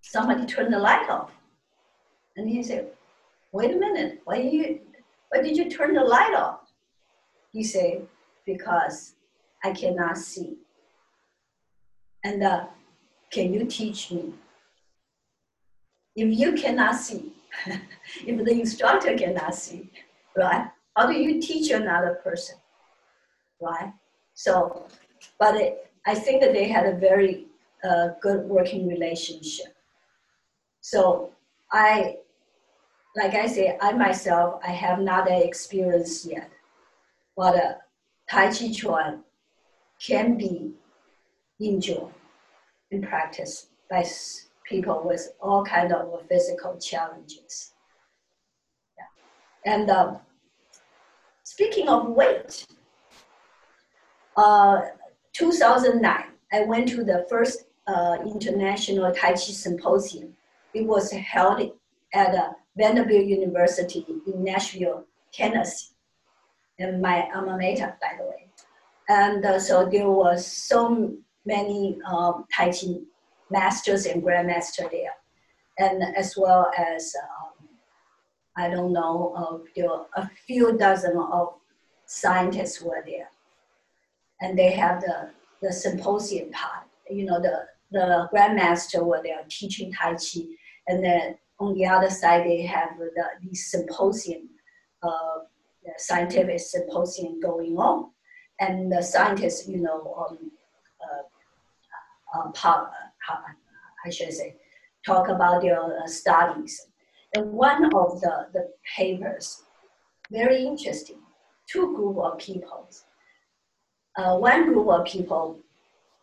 somebody turned the light off. And he said, wait a minute, why, you, why did you turn the light off? He said, because I cannot see. And uh, can you teach me? If you cannot see, if the instructor cannot see, right? How do you teach another person, right? So but it, I think that they had a very uh, good working relationship. So I, like I say, I myself, I have not that experience yet. But uh, Tai Chi Chuan can be enjoyed in practice by people with all kind of physical challenges. Yeah. And uh, speaking of weight, uh, 2009, I went to the first uh, International Tai Chi Symposium. It was held at uh, Vanderbilt University in Nashville, Tennessee, and my alma mater, by the way. And uh, so there was so many um, Tai Chi masters and grandmasters there, and as well as um, I don't know, uh, a few dozen of scientists were there, and they have the the symposium part. You know, the the grandmaster were there teaching Tai Chi, and then on the other side they have the, the symposium, uh, the scientific symposium going on, and the scientists, you know, um, uh, uh, part, I should say, talk about their uh, studies. And one of the, the papers, very interesting, two group of people. Uh, one group of people,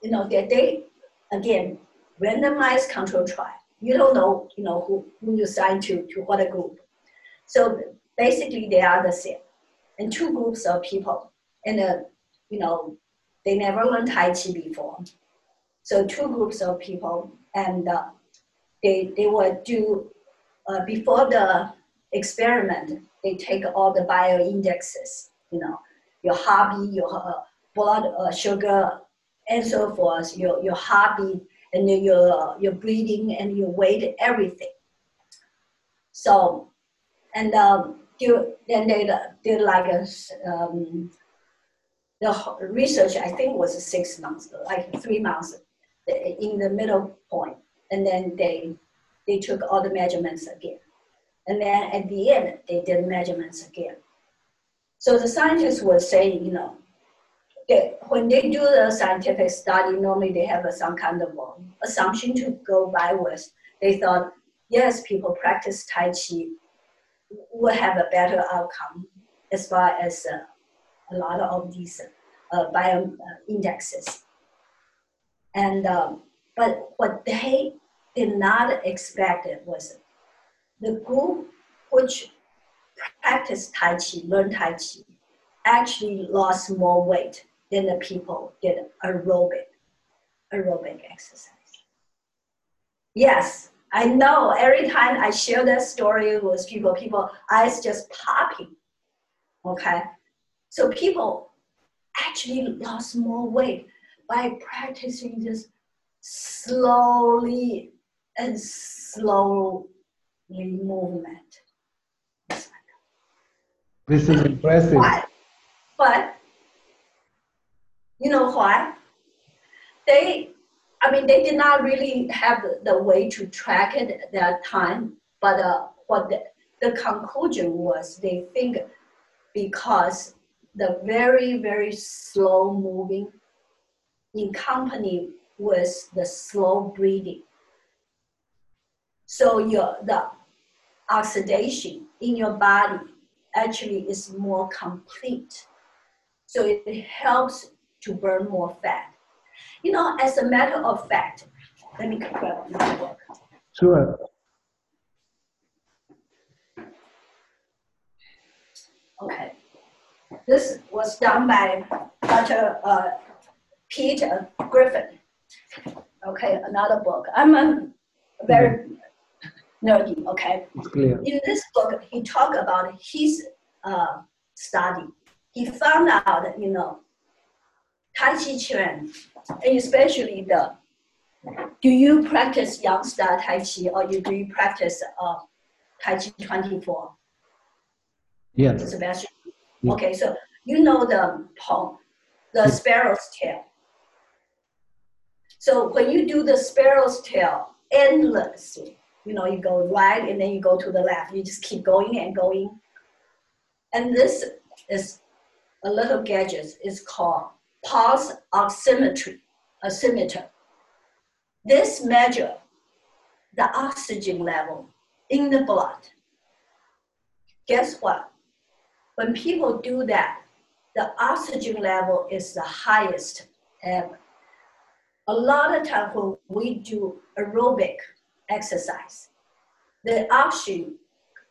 you know, that they, again, randomized control trial. You don't know, you know, who, who you sign to, to what group. So basically they are the same. And two groups of people. And, uh, you know, they never learned Tai Chi before. So two groups of people and uh, they, they will do, uh, before the experiment, they take all the bioindexes, you know, your heartbeat, your uh, blood uh, sugar, and so forth, your, your heartbeat, and your, your breathing and your weight, everything. So, and um, do, then they did like a, um, the research, I think was six months, like three months in the middle point, and then they they took all the measurements again, and then at the end they did measurements again. So the scientists were saying, you know, that when they do the scientific study, normally they have some kind of um, assumption to go by with. They thought, yes, people practice Tai Chi will have a better outcome as far as uh, a lot of these uh, bio uh, indexes. And um, but what they did not expect it was the group which practiced Tai Chi, learned Tai Chi, actually lost more weight than the people did aerobic, aerobic exercise. Yes, I know every time I share that story with people, people eyes just popping. Okay, so people actually lost more weight by practicing this slowly and slowly movement. This is impressive. But, but you know why? They, I mean, they did not really have the way to track it at that time. But uh, what the, the conclusion was, they think because the very very slow moving in company with the slow breathing. So your the oxidation in your body actually is more complete. So it helps to burn more fat. You know, as a matter of fact, let me grab my book. Sure. Okay. This was done by Dr. Uh, Peter Griffin. Okay, another book. I'm a very nerdy, okay? In this book, he talked about his uh, study. He found out, you know, Tai Chi Chuan, and especially the, do you practice Yang style Tai Chi or you, do you practice uh, Tai Chi 24? Yes. Sebastian? Okay, so you know the poem, the sparrow's tail. So when you do the sparrow's tail endlessly, you know, you go right and then you go to the left. You just keep going and going. And this is a little gadget. It's called pulse oximetry, oximeter. This measure the oxygen level in the blood. Guess what? When people do that, the oxygen level is the highest And a lot of time when we do aerobic exercise, the oxygen,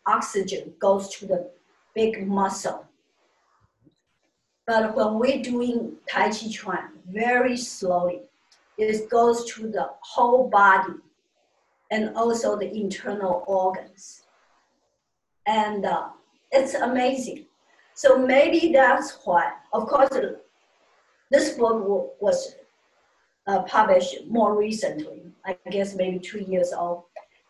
oxygen goes to the big muscle. But when we're doing Tai Chi Chuan, very slowly, it goes to the whole body and also the internal organs. And uh, it's amazing. So maybe that's why, of course, this book was uh, published more recently, I guess maybe two years old.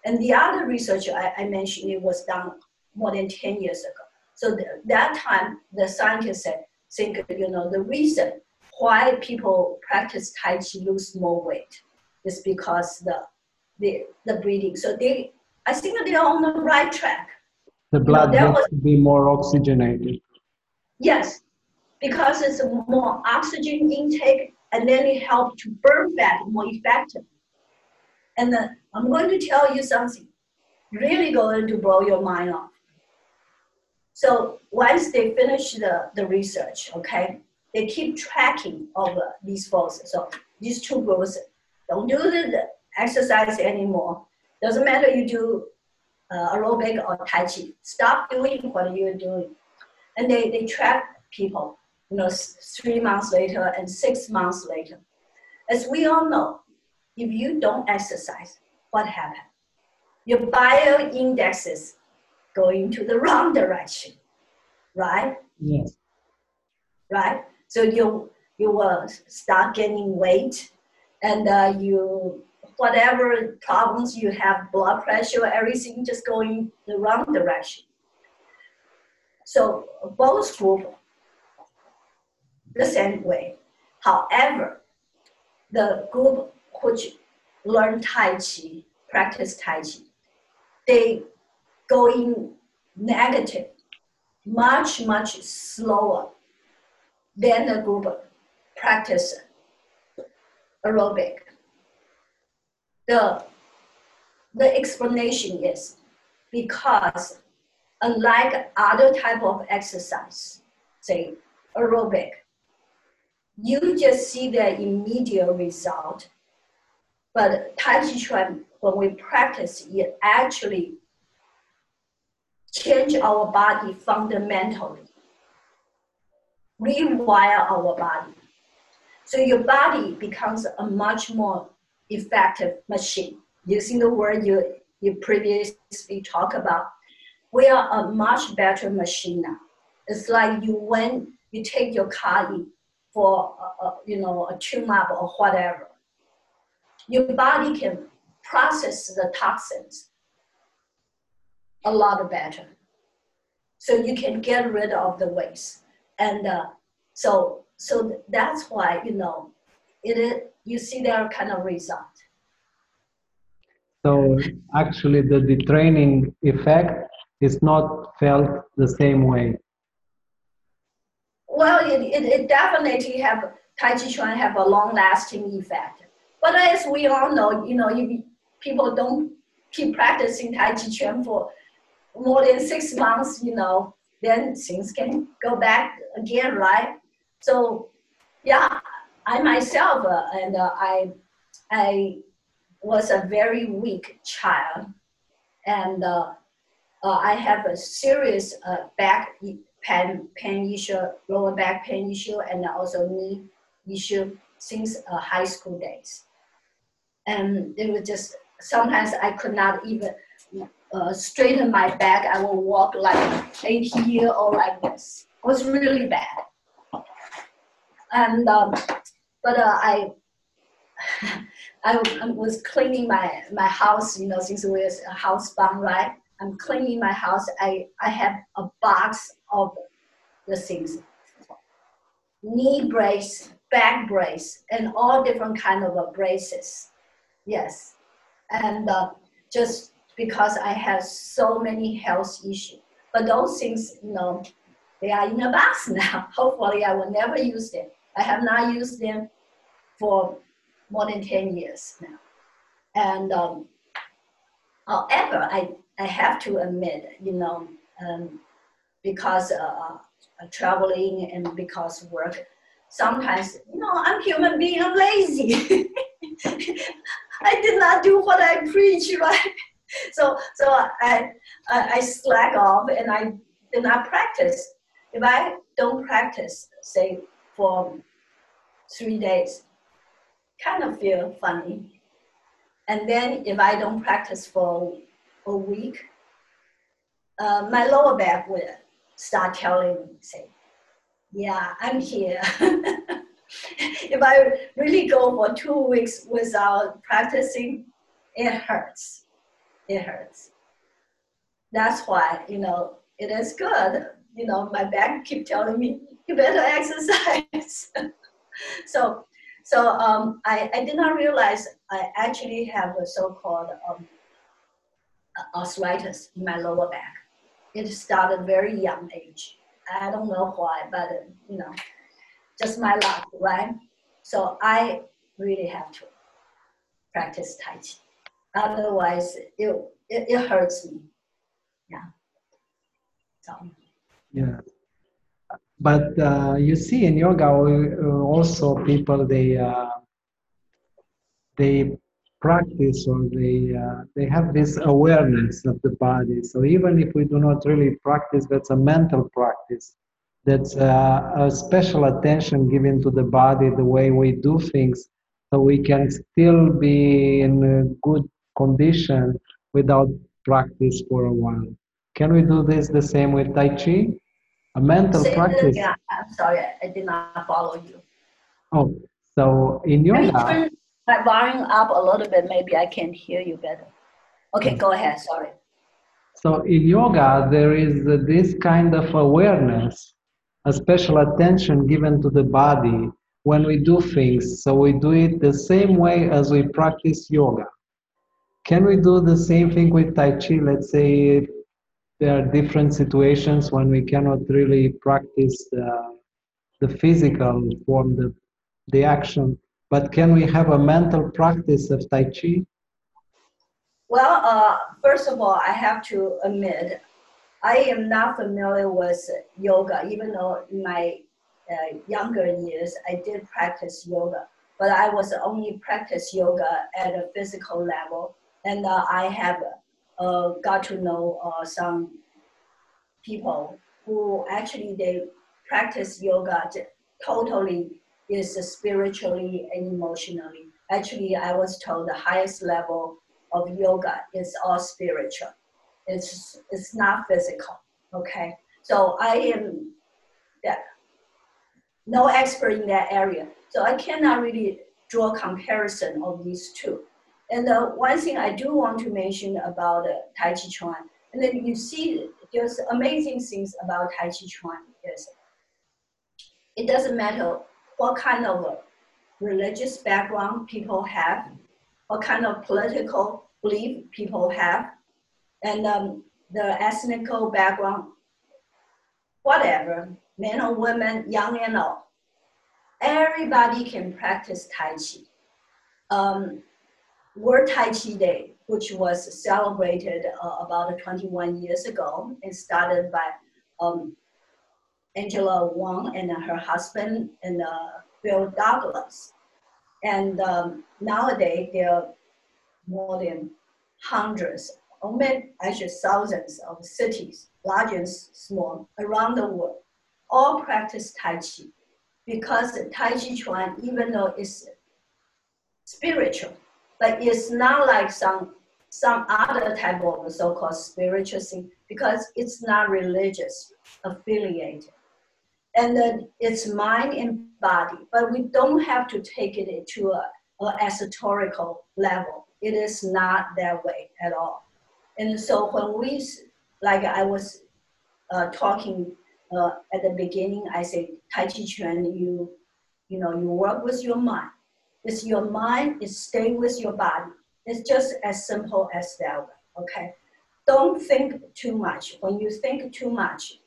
And the other research I, I mentioned, it was done more than 10 years ago. So th- that time, the scientists said, think, you know, the reason why people practice Tai Chi lose more weight is because the, the, the breathing. So they, I think they're on the right track. The blood you know, gets was, to be more oxygenated. Yes, because it's more oxygen intake and then it helps to burn fat more effectively. And then I'm going to tell you something really going to blow your mind off. So once they finish the, the research, okay, they keep tracking of uh, these forces. So these two groups don't do the exercise anymore. Doesn't matter you do uh, aerobic or Tai Chi. Stop doing what you're doing. And they, they track people, you know, three months later and six months later. As we all know, if you don't exercise, what happens? Your bio indexes go into the wrong direction, right? Yes. Right? So you you will start gaining weight and uh, you whatever problems you have, blood pressure, everything just going the wrong direction. So both group the same way. However, the group which learn Tai Chi, practice Tai Chi, they go in negative much, much slower than the group practice aerobic the, the explanation is because unlike other type of exercise, say aerobic, you just see the immediate result. But Tai Chi Chuan, when we practice, it actually change our body fundamentally, rewire our body. So your body becomes a much more effective machine. Using the word you, you previously talked about, we are a much better machine now. It's like you when you take your car in for a, a, you know a tumor or whatever, your body can process the toxins a lot better. So you can get rid of the waste, and uh, so so that's why you know it is you see their kind of result. So actually the detraining effect is not felt the same way. Well, it, it, it definitely have, Tai Chi Chuan have a long lasting effect. But as we all know, you know, if people don't keep practicing Tai Chi Chuan for more than six months, you know, then things can go back again, right? So, yeah, I myself, uh, and uh, I, I was a very weak child, and uh, uh I have a serious uh, back pain, pain issue, lower back pain issue, and also knee issue since uh, high school days. And it was just sometimes I could not even straighten my back. I would walk like 80 here or like this. It was really bad. And um, but uh, I, I, was cleaning my, my house, you know, since we're a housebound, right? I'm cleaning my house. I, I have a box of the things. Knee brace, back brace, and all different kind of uh, braces. Yes. And uh, just because I have so many health issues. But those things, you know, they are in a box now. Hopefully I will never use them. I have not used them for more than 10 years now. And um, however, I, I have to admit, you know, um, because uh, uh, traveling and because work, sometimes, you know, I'm human being, I'm lazy. I did not do what I preach, right? So, so I, I, I slack off and I do not practice. If I don't practice, say for three days, kind of feel funny. And then if I don't practice for a week, uh, my lower back will start telling me, say, yeah, I'm here. if I really go for two weeks without practicing, it hurts. It hurts. That's why, you know, it is good. You know, my back keep telling me, you better exercise. so, so um, I, I did not realize I actually have a so-called um, arthritis in my lower back. It started very young age. I don't know why, but you know, just my luck, right? So I really have to practice Tai Chi. Otherwise, it, it, it hurts me. Yeah. So. Yeah. But uh, you see in yoga uh, also people they uh, they practice or they uh, they have this awareness of the body. So even if we do not really practice, that's a mental practice that's uh, a special attention given to the body, the way we do things, so we can still be in a good condition without practice for a while. Can we do this the same with Tai Chi? A mental Say practice. Yeah, I'm sorry, I did not follow you. Oh, so in Can you my volume up a little bit? Maybe I can hear you better. Okay, mm. go ahead. Sorry. so in yoga there is this kind of awareness, a special attention given to the body when we do things. So we do it the same way as we practice yoga. Can we do the same thing with Tai Chi? Let's say there are different situations when we cannot really practice the, the physical form, the, the action, but can we have a mental practice of Tai Chi? Well, uh, first of all, I have to admit, I am not familiar with yoga, even though in my uh, younger years I did practice yoga. But I was only practice yoga at a physical level, and uh, I have uh, got to know uh, some people who actually they practice yoga totally is spiritually and emotionally. Actually, I was told the highest level of yoga is all spiritual. It's it's not physical. Okay, so I am that no expert in that area, so I cannot really draw comparison of these two. And the one thing I do want to mention about uh, Tai Chi Chuan, and then you see there's amazing things about Tai Chi Chuan is it doesn't matter what kind of religious background people have, what kind of political belief people have, and um, the ethnical background, whatever, men or women, young and old, everybody can practice Tai Chi. Um, World Tai Chi Day, which was celebrated uh, about 21 years ago and started by um, Angela Wong and her husband and uh, Bill Douglas. And um, nowadays, there are more than hundreds, or maybe actually thousands of cities, large and small, around the world, all practice Tai Chi. Because Tai Chi Chuan, even though it's spiritual, but it's not like some some other type of so-called spiritual thing because it's not religious affiliated and then it's mind and body but we don't have to take it to a, a esoterical level. It is not that way at all. And so when we like i was uh, talking uh, at the beginning i say tai chi chuan you you know you work with your mind. It's your mind is stay with your body. It's just as simple as that okay? Don't think too much. When you think too much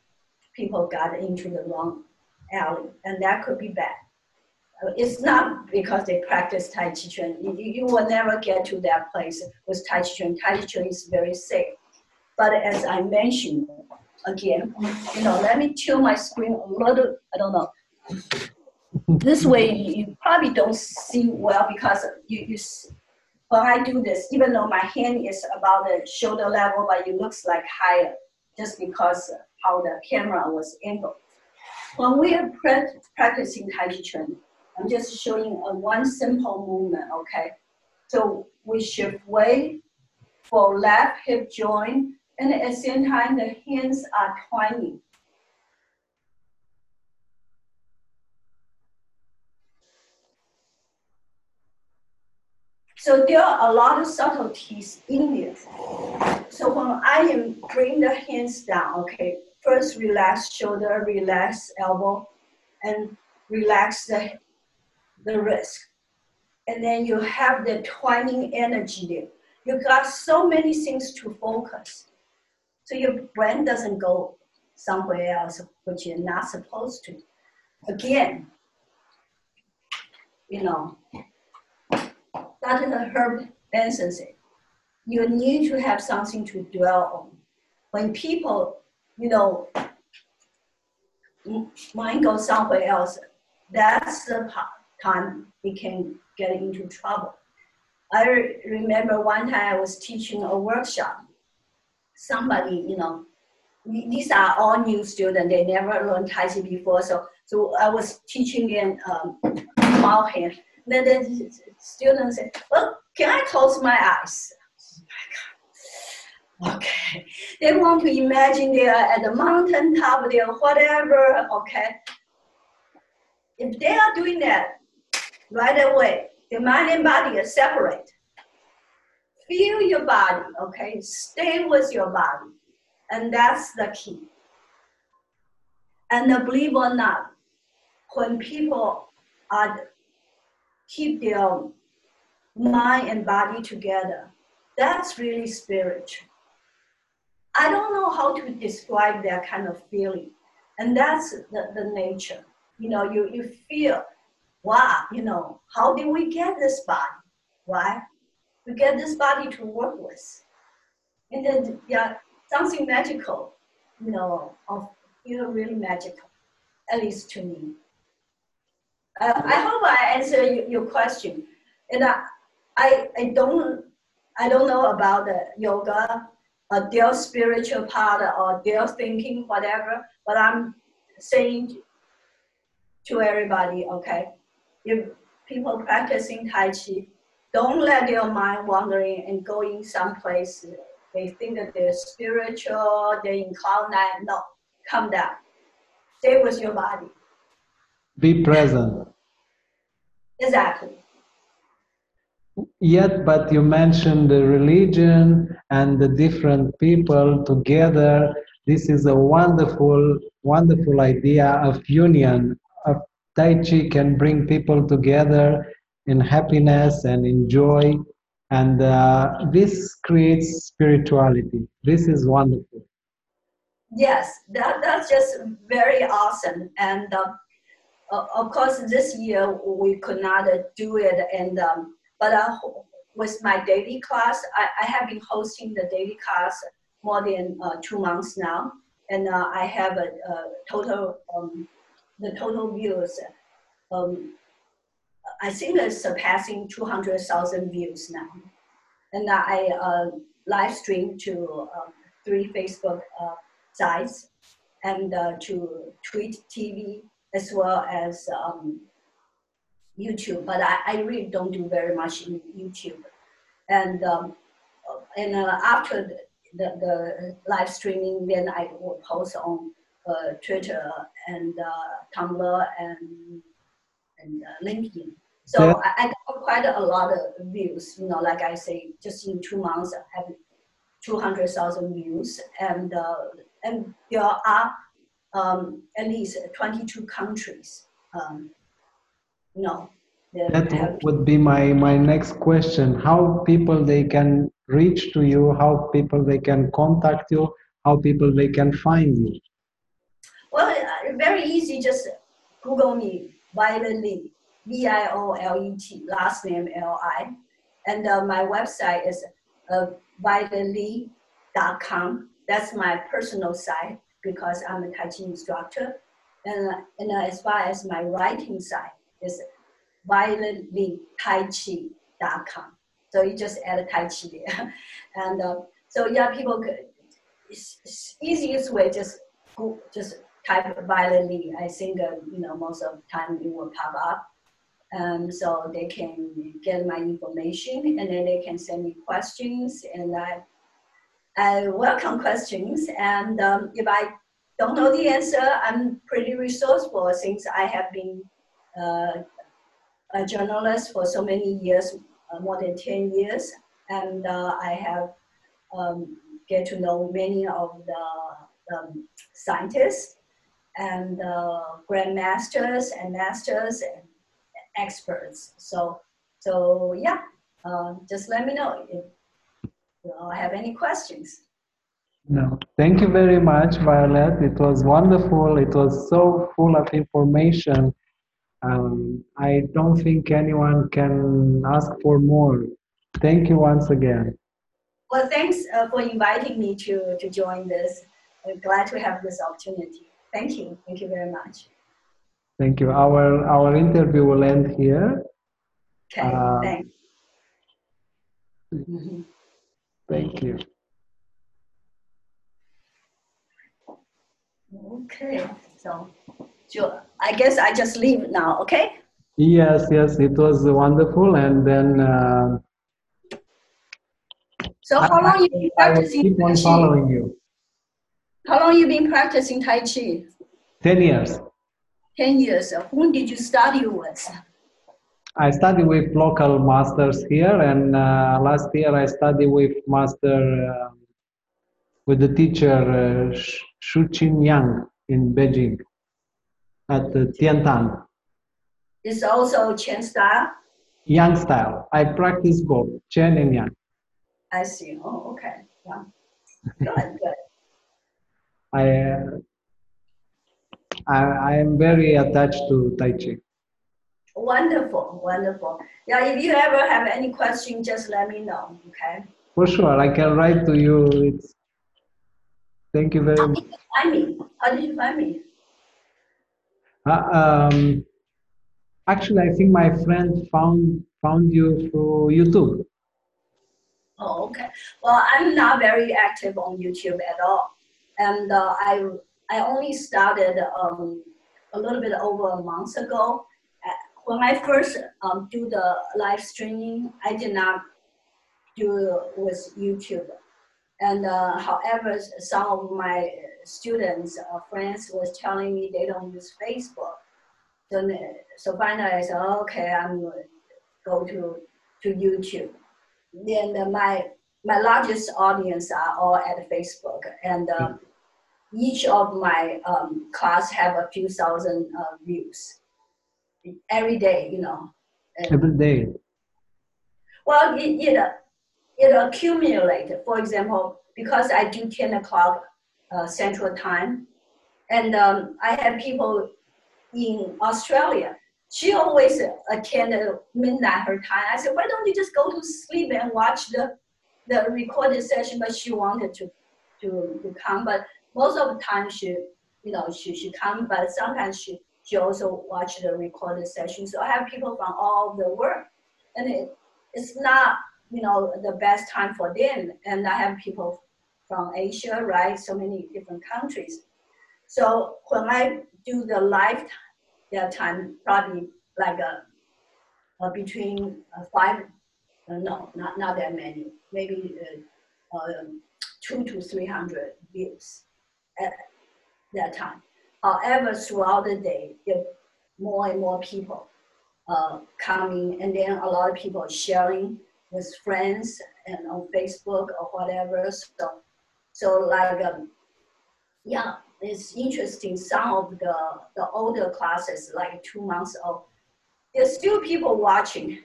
people got into the wrong alley, and that could be bad. Uh, It's not because they practice Tai Chi Chuan. You, you will never get to that place with Tai Chi Chuan. Tai Chi Chuan is very safe. But as I mentioned again, you know, let me chill my screen a little. I don't know. this way, you probably don't see well because you, you when I do this, even though my hand is about the shoulder level, but it looks like higher just because how the camera was angled. When we are practicing Tai Chi Chuan, I'm just showing a one simple movement, okay? So we shift weight for left hip joint, and at the same time, the hands are twining. So there are a lot of subtleties in there. So when I am bring the hands down, okay, first relax shoulder, relax elbow, and relax the, the wrist. And then you have the twining energy there. You got so many things to focus. So your brain doesn't go somewhere else, which you're not supposed to. Again, you know, Dr. Herb Benson said, you need to have something to dwell on. When people, you know, mind goes somewhere else, that's the time we can get into trouble. I remember one time I was teaching a workshop. Somebody, you know, these are all new students. They never learned Tai Chi before. So, so I was teaching them um, hand. Then the student said, well, can I close my eyes? Okay. They want to imagine they're at the mountain top, they're whatever, okay. If they are doing that right away, the mind and body are separate. Feel your body, okay? Stay with your body. And that's the key. And believe or not, when people are keep their mind and body together. That's really spiritual. I don't know how to describe that kind of feeling. And that's the, the nature. You know, you, you feel, wow, you know, how did we get this body? Why? We get this body to work with. And then, yeah, something magical, you know, of feel really magical, at least to me. Uh, I hope I answer your question. And I, I, I don't, I don't know about the yoga, uh, their spiritual part or their thinking, whatever. But I'm saying to everybody, okay, if people practicing Tai Chi, don't let your mind wandering and going someplace. They think that they're spiritual, they're in cloud nine. No, come down. Stay with your body. Be present. Exactly. Yet, but you mentioned the religion and the different people together. This is a wonderful, wonderful idea of union. Of Tai Chi can bring people together in happiness and in joy, and uh, this creates spirituality. This is wonderful. Yes, that, that's just very awesome. And uh, of course, this year we could not do it, and um, but uh, with my daily class, I, I have been hosting the daily class more than uh, two months now, and uh, I have a, a total um, the total views. Um, I think it's surpassing 200,000 views now. And I uh, live stream to uh, three Facebook uh, sites and uh, to Tweet TV as well as um, YouTube, but I, I really don't do very much in YouTube. And um, and uh, after the, the, the, live streaming, then I will post on uh, Twitter and uh, Tumblr and and uh, LinkedIn. So yeah. I, I, got quite a lot of views. You know, like I say, just in two months, I have 200,000 views, and uh, and there are um, at least 22 countries. Um, no. That would be my, my next question. How people they can reach to you, how people they can contact you, how people they can find you? Well, uh, very easy. Just Google me, Violet Li, V-I-O-L-E-T, last name L-I. And uh, my website is uh, violetli.com. That's my personal site because I'm a Tai Chi instructor. And, and as far as my writing side, is violetlitaichi.com. So you just add Tai Chi there. And uh, so yeah, people could, it's, it's easiest way just just type violetli. I think uh, you know most of the time it will pop up. Um, so they can get my information and then they can send me questions and I, I welcome questions. And um, if I don't know the answer, I'm pretty resourceful since I have been a journalist for so many years, uh, more than 10 years. And uh, I have um, get to know many of the um, scientists and uh, grandmasters and masters and experts. So, so yeah, uh, just let me know if you have any questions. No, thank you very much, Violet. It was wonderful. It was so full of information. Um, I don't think anyone can ask for more. Thank you once again. Well, thanks uh, for inviting me to, to join this. I'm glad to have this opportunity. Thank you. Thank you very much. Thank you. Our our interview will end here. Okay, Uh, thanks. Mhm. Thank you. Okay, so, so I guess I just leave now, okay? Yes, yes, it was wonderful. And then uh, So how long you been practicing? I keep on following you. How long you been practicing Tai Chi? 10 years. 10 years. Whom did you study with? I study with local masters here, and uh, last year I studied with master, uh, with the teacher uh, Sh- Shuqin Yang in Beijing at the Tiantan. It's also Chen style? Yang style. I practice both, Chen and Yang. I see. Oh, okay. Yeah. Good, good. I, uh, I, I am very attached to Tai Chi. Wonderful, wonderful. Yeah, if you ever have any question, just let me know, okay? For sure, I can write to you. It's, thank you very How much. did you find me? How did you find me? Uh, um, actually, I think my friend found found you through YouTube. Oh, okay. Well, I'm not very active on YouTube at all, and uh, I I only started um, a little bit over a month ago. When I first um, do the live streaming, I did not do it with YouTube, and uh, however, some of my students or friends was telling me they don't use Facebook. So, so finally, I said, okay, I'm going to go to to YouTube then uh, my my largest audience are all at Facebook, and um, each of my um, class have a few thousand uh, views every day. You know, And- Every day. well, it it, uh, it accumulated. For example, because I do ten o'clock uh, Central Time, and um, I have people in Australia. She always attend at midnight her time. I said, why don't you just go to sleep and watch the the recorded session? But she wanted to to, to come, but most of the time she you know she she come, but sometimes she she also watch the recorded session. So I have people from all the world, and it, it's not you know the best time for them. And I have people from Asia, right? So many different countries. So when I do the live that time, probably like a, uh, between uh, five, uh, no, not, not that many, maybe uh, um, two to 300 views at that time. However, throughout the day, there more and more people uh, coming, and then a lot of people sharing with friends and on Facebook or whatever. So, so like, um, yeah, it's interesting. Some of the the older classes, like two months old, there's still people watching.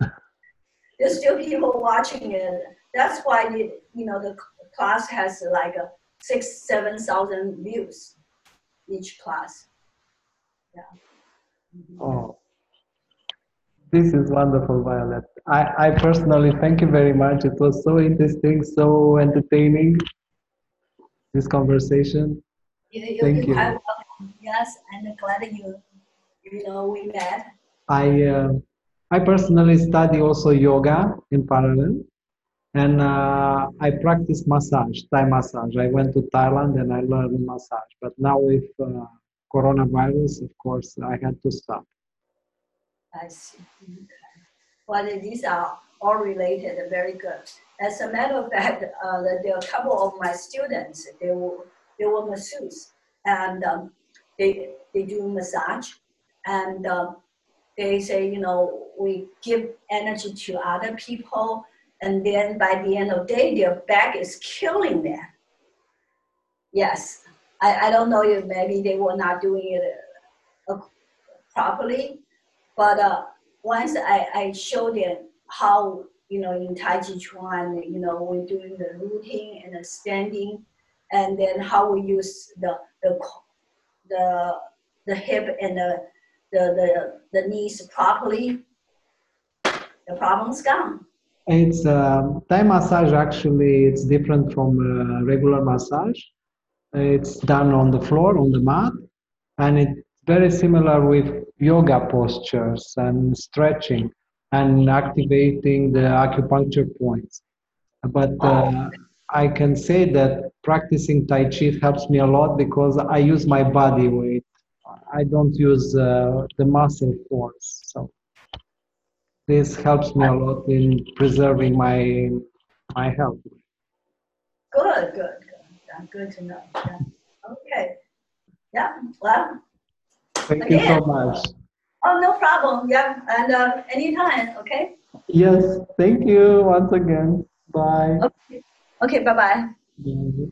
there's still people watching it. That's why it, you know the class has like a six, seven thousand views each class. Yeah. Mhm. Oh, this is wonderful, Violet. I, I personally thank you very much. It was so interesting, so entertaining, this conversation. You, Thank you you. Yes, I'm glad you, you know, we met. I, uh, I personally study also yoga in parallel, and uh, I practice massage, Thai massage. I went to Thailand and I learned massage, but now with uh, coronavirus, of course, I had to stop. I see. Well, these are all related, very good. As a matter of fact, uh, there are a couple of my students, they were, they were masseuses, and um, they, they do massage, and um, they say, you know, we give energy to other people, and then by the end of the day, their back is killing them. Yes, I, I don't know if maybe they were not doing it uh, properly, but uh, once I, I show them how, you know, in Tai Chi Chuan, you know, we're doing the rooting and the standing, and then how we use the, the, the, the hip and the, the, the, the knees properly, the problem's gone. It's uh, Thai massage actually, it's different from uh, regular massage. It's done on the floor, on the mat, and it's very similar with yoga postures and stretching and activating the acupuncture points. But uh, I can say that practicing Tai Chi helps me a lot because I use my body weight. I don't use uh, the muscle force. So this helps me a lot in preserving my my health. Good, good, good. Good to know. Yeah. Okay. Yeah. Well. Thank again. you so much. Oh, no problem. Yeah, and uh, anytime. Okay. Yes. Thank you once again. Bye. Okay. Okay. Bye bye. bye.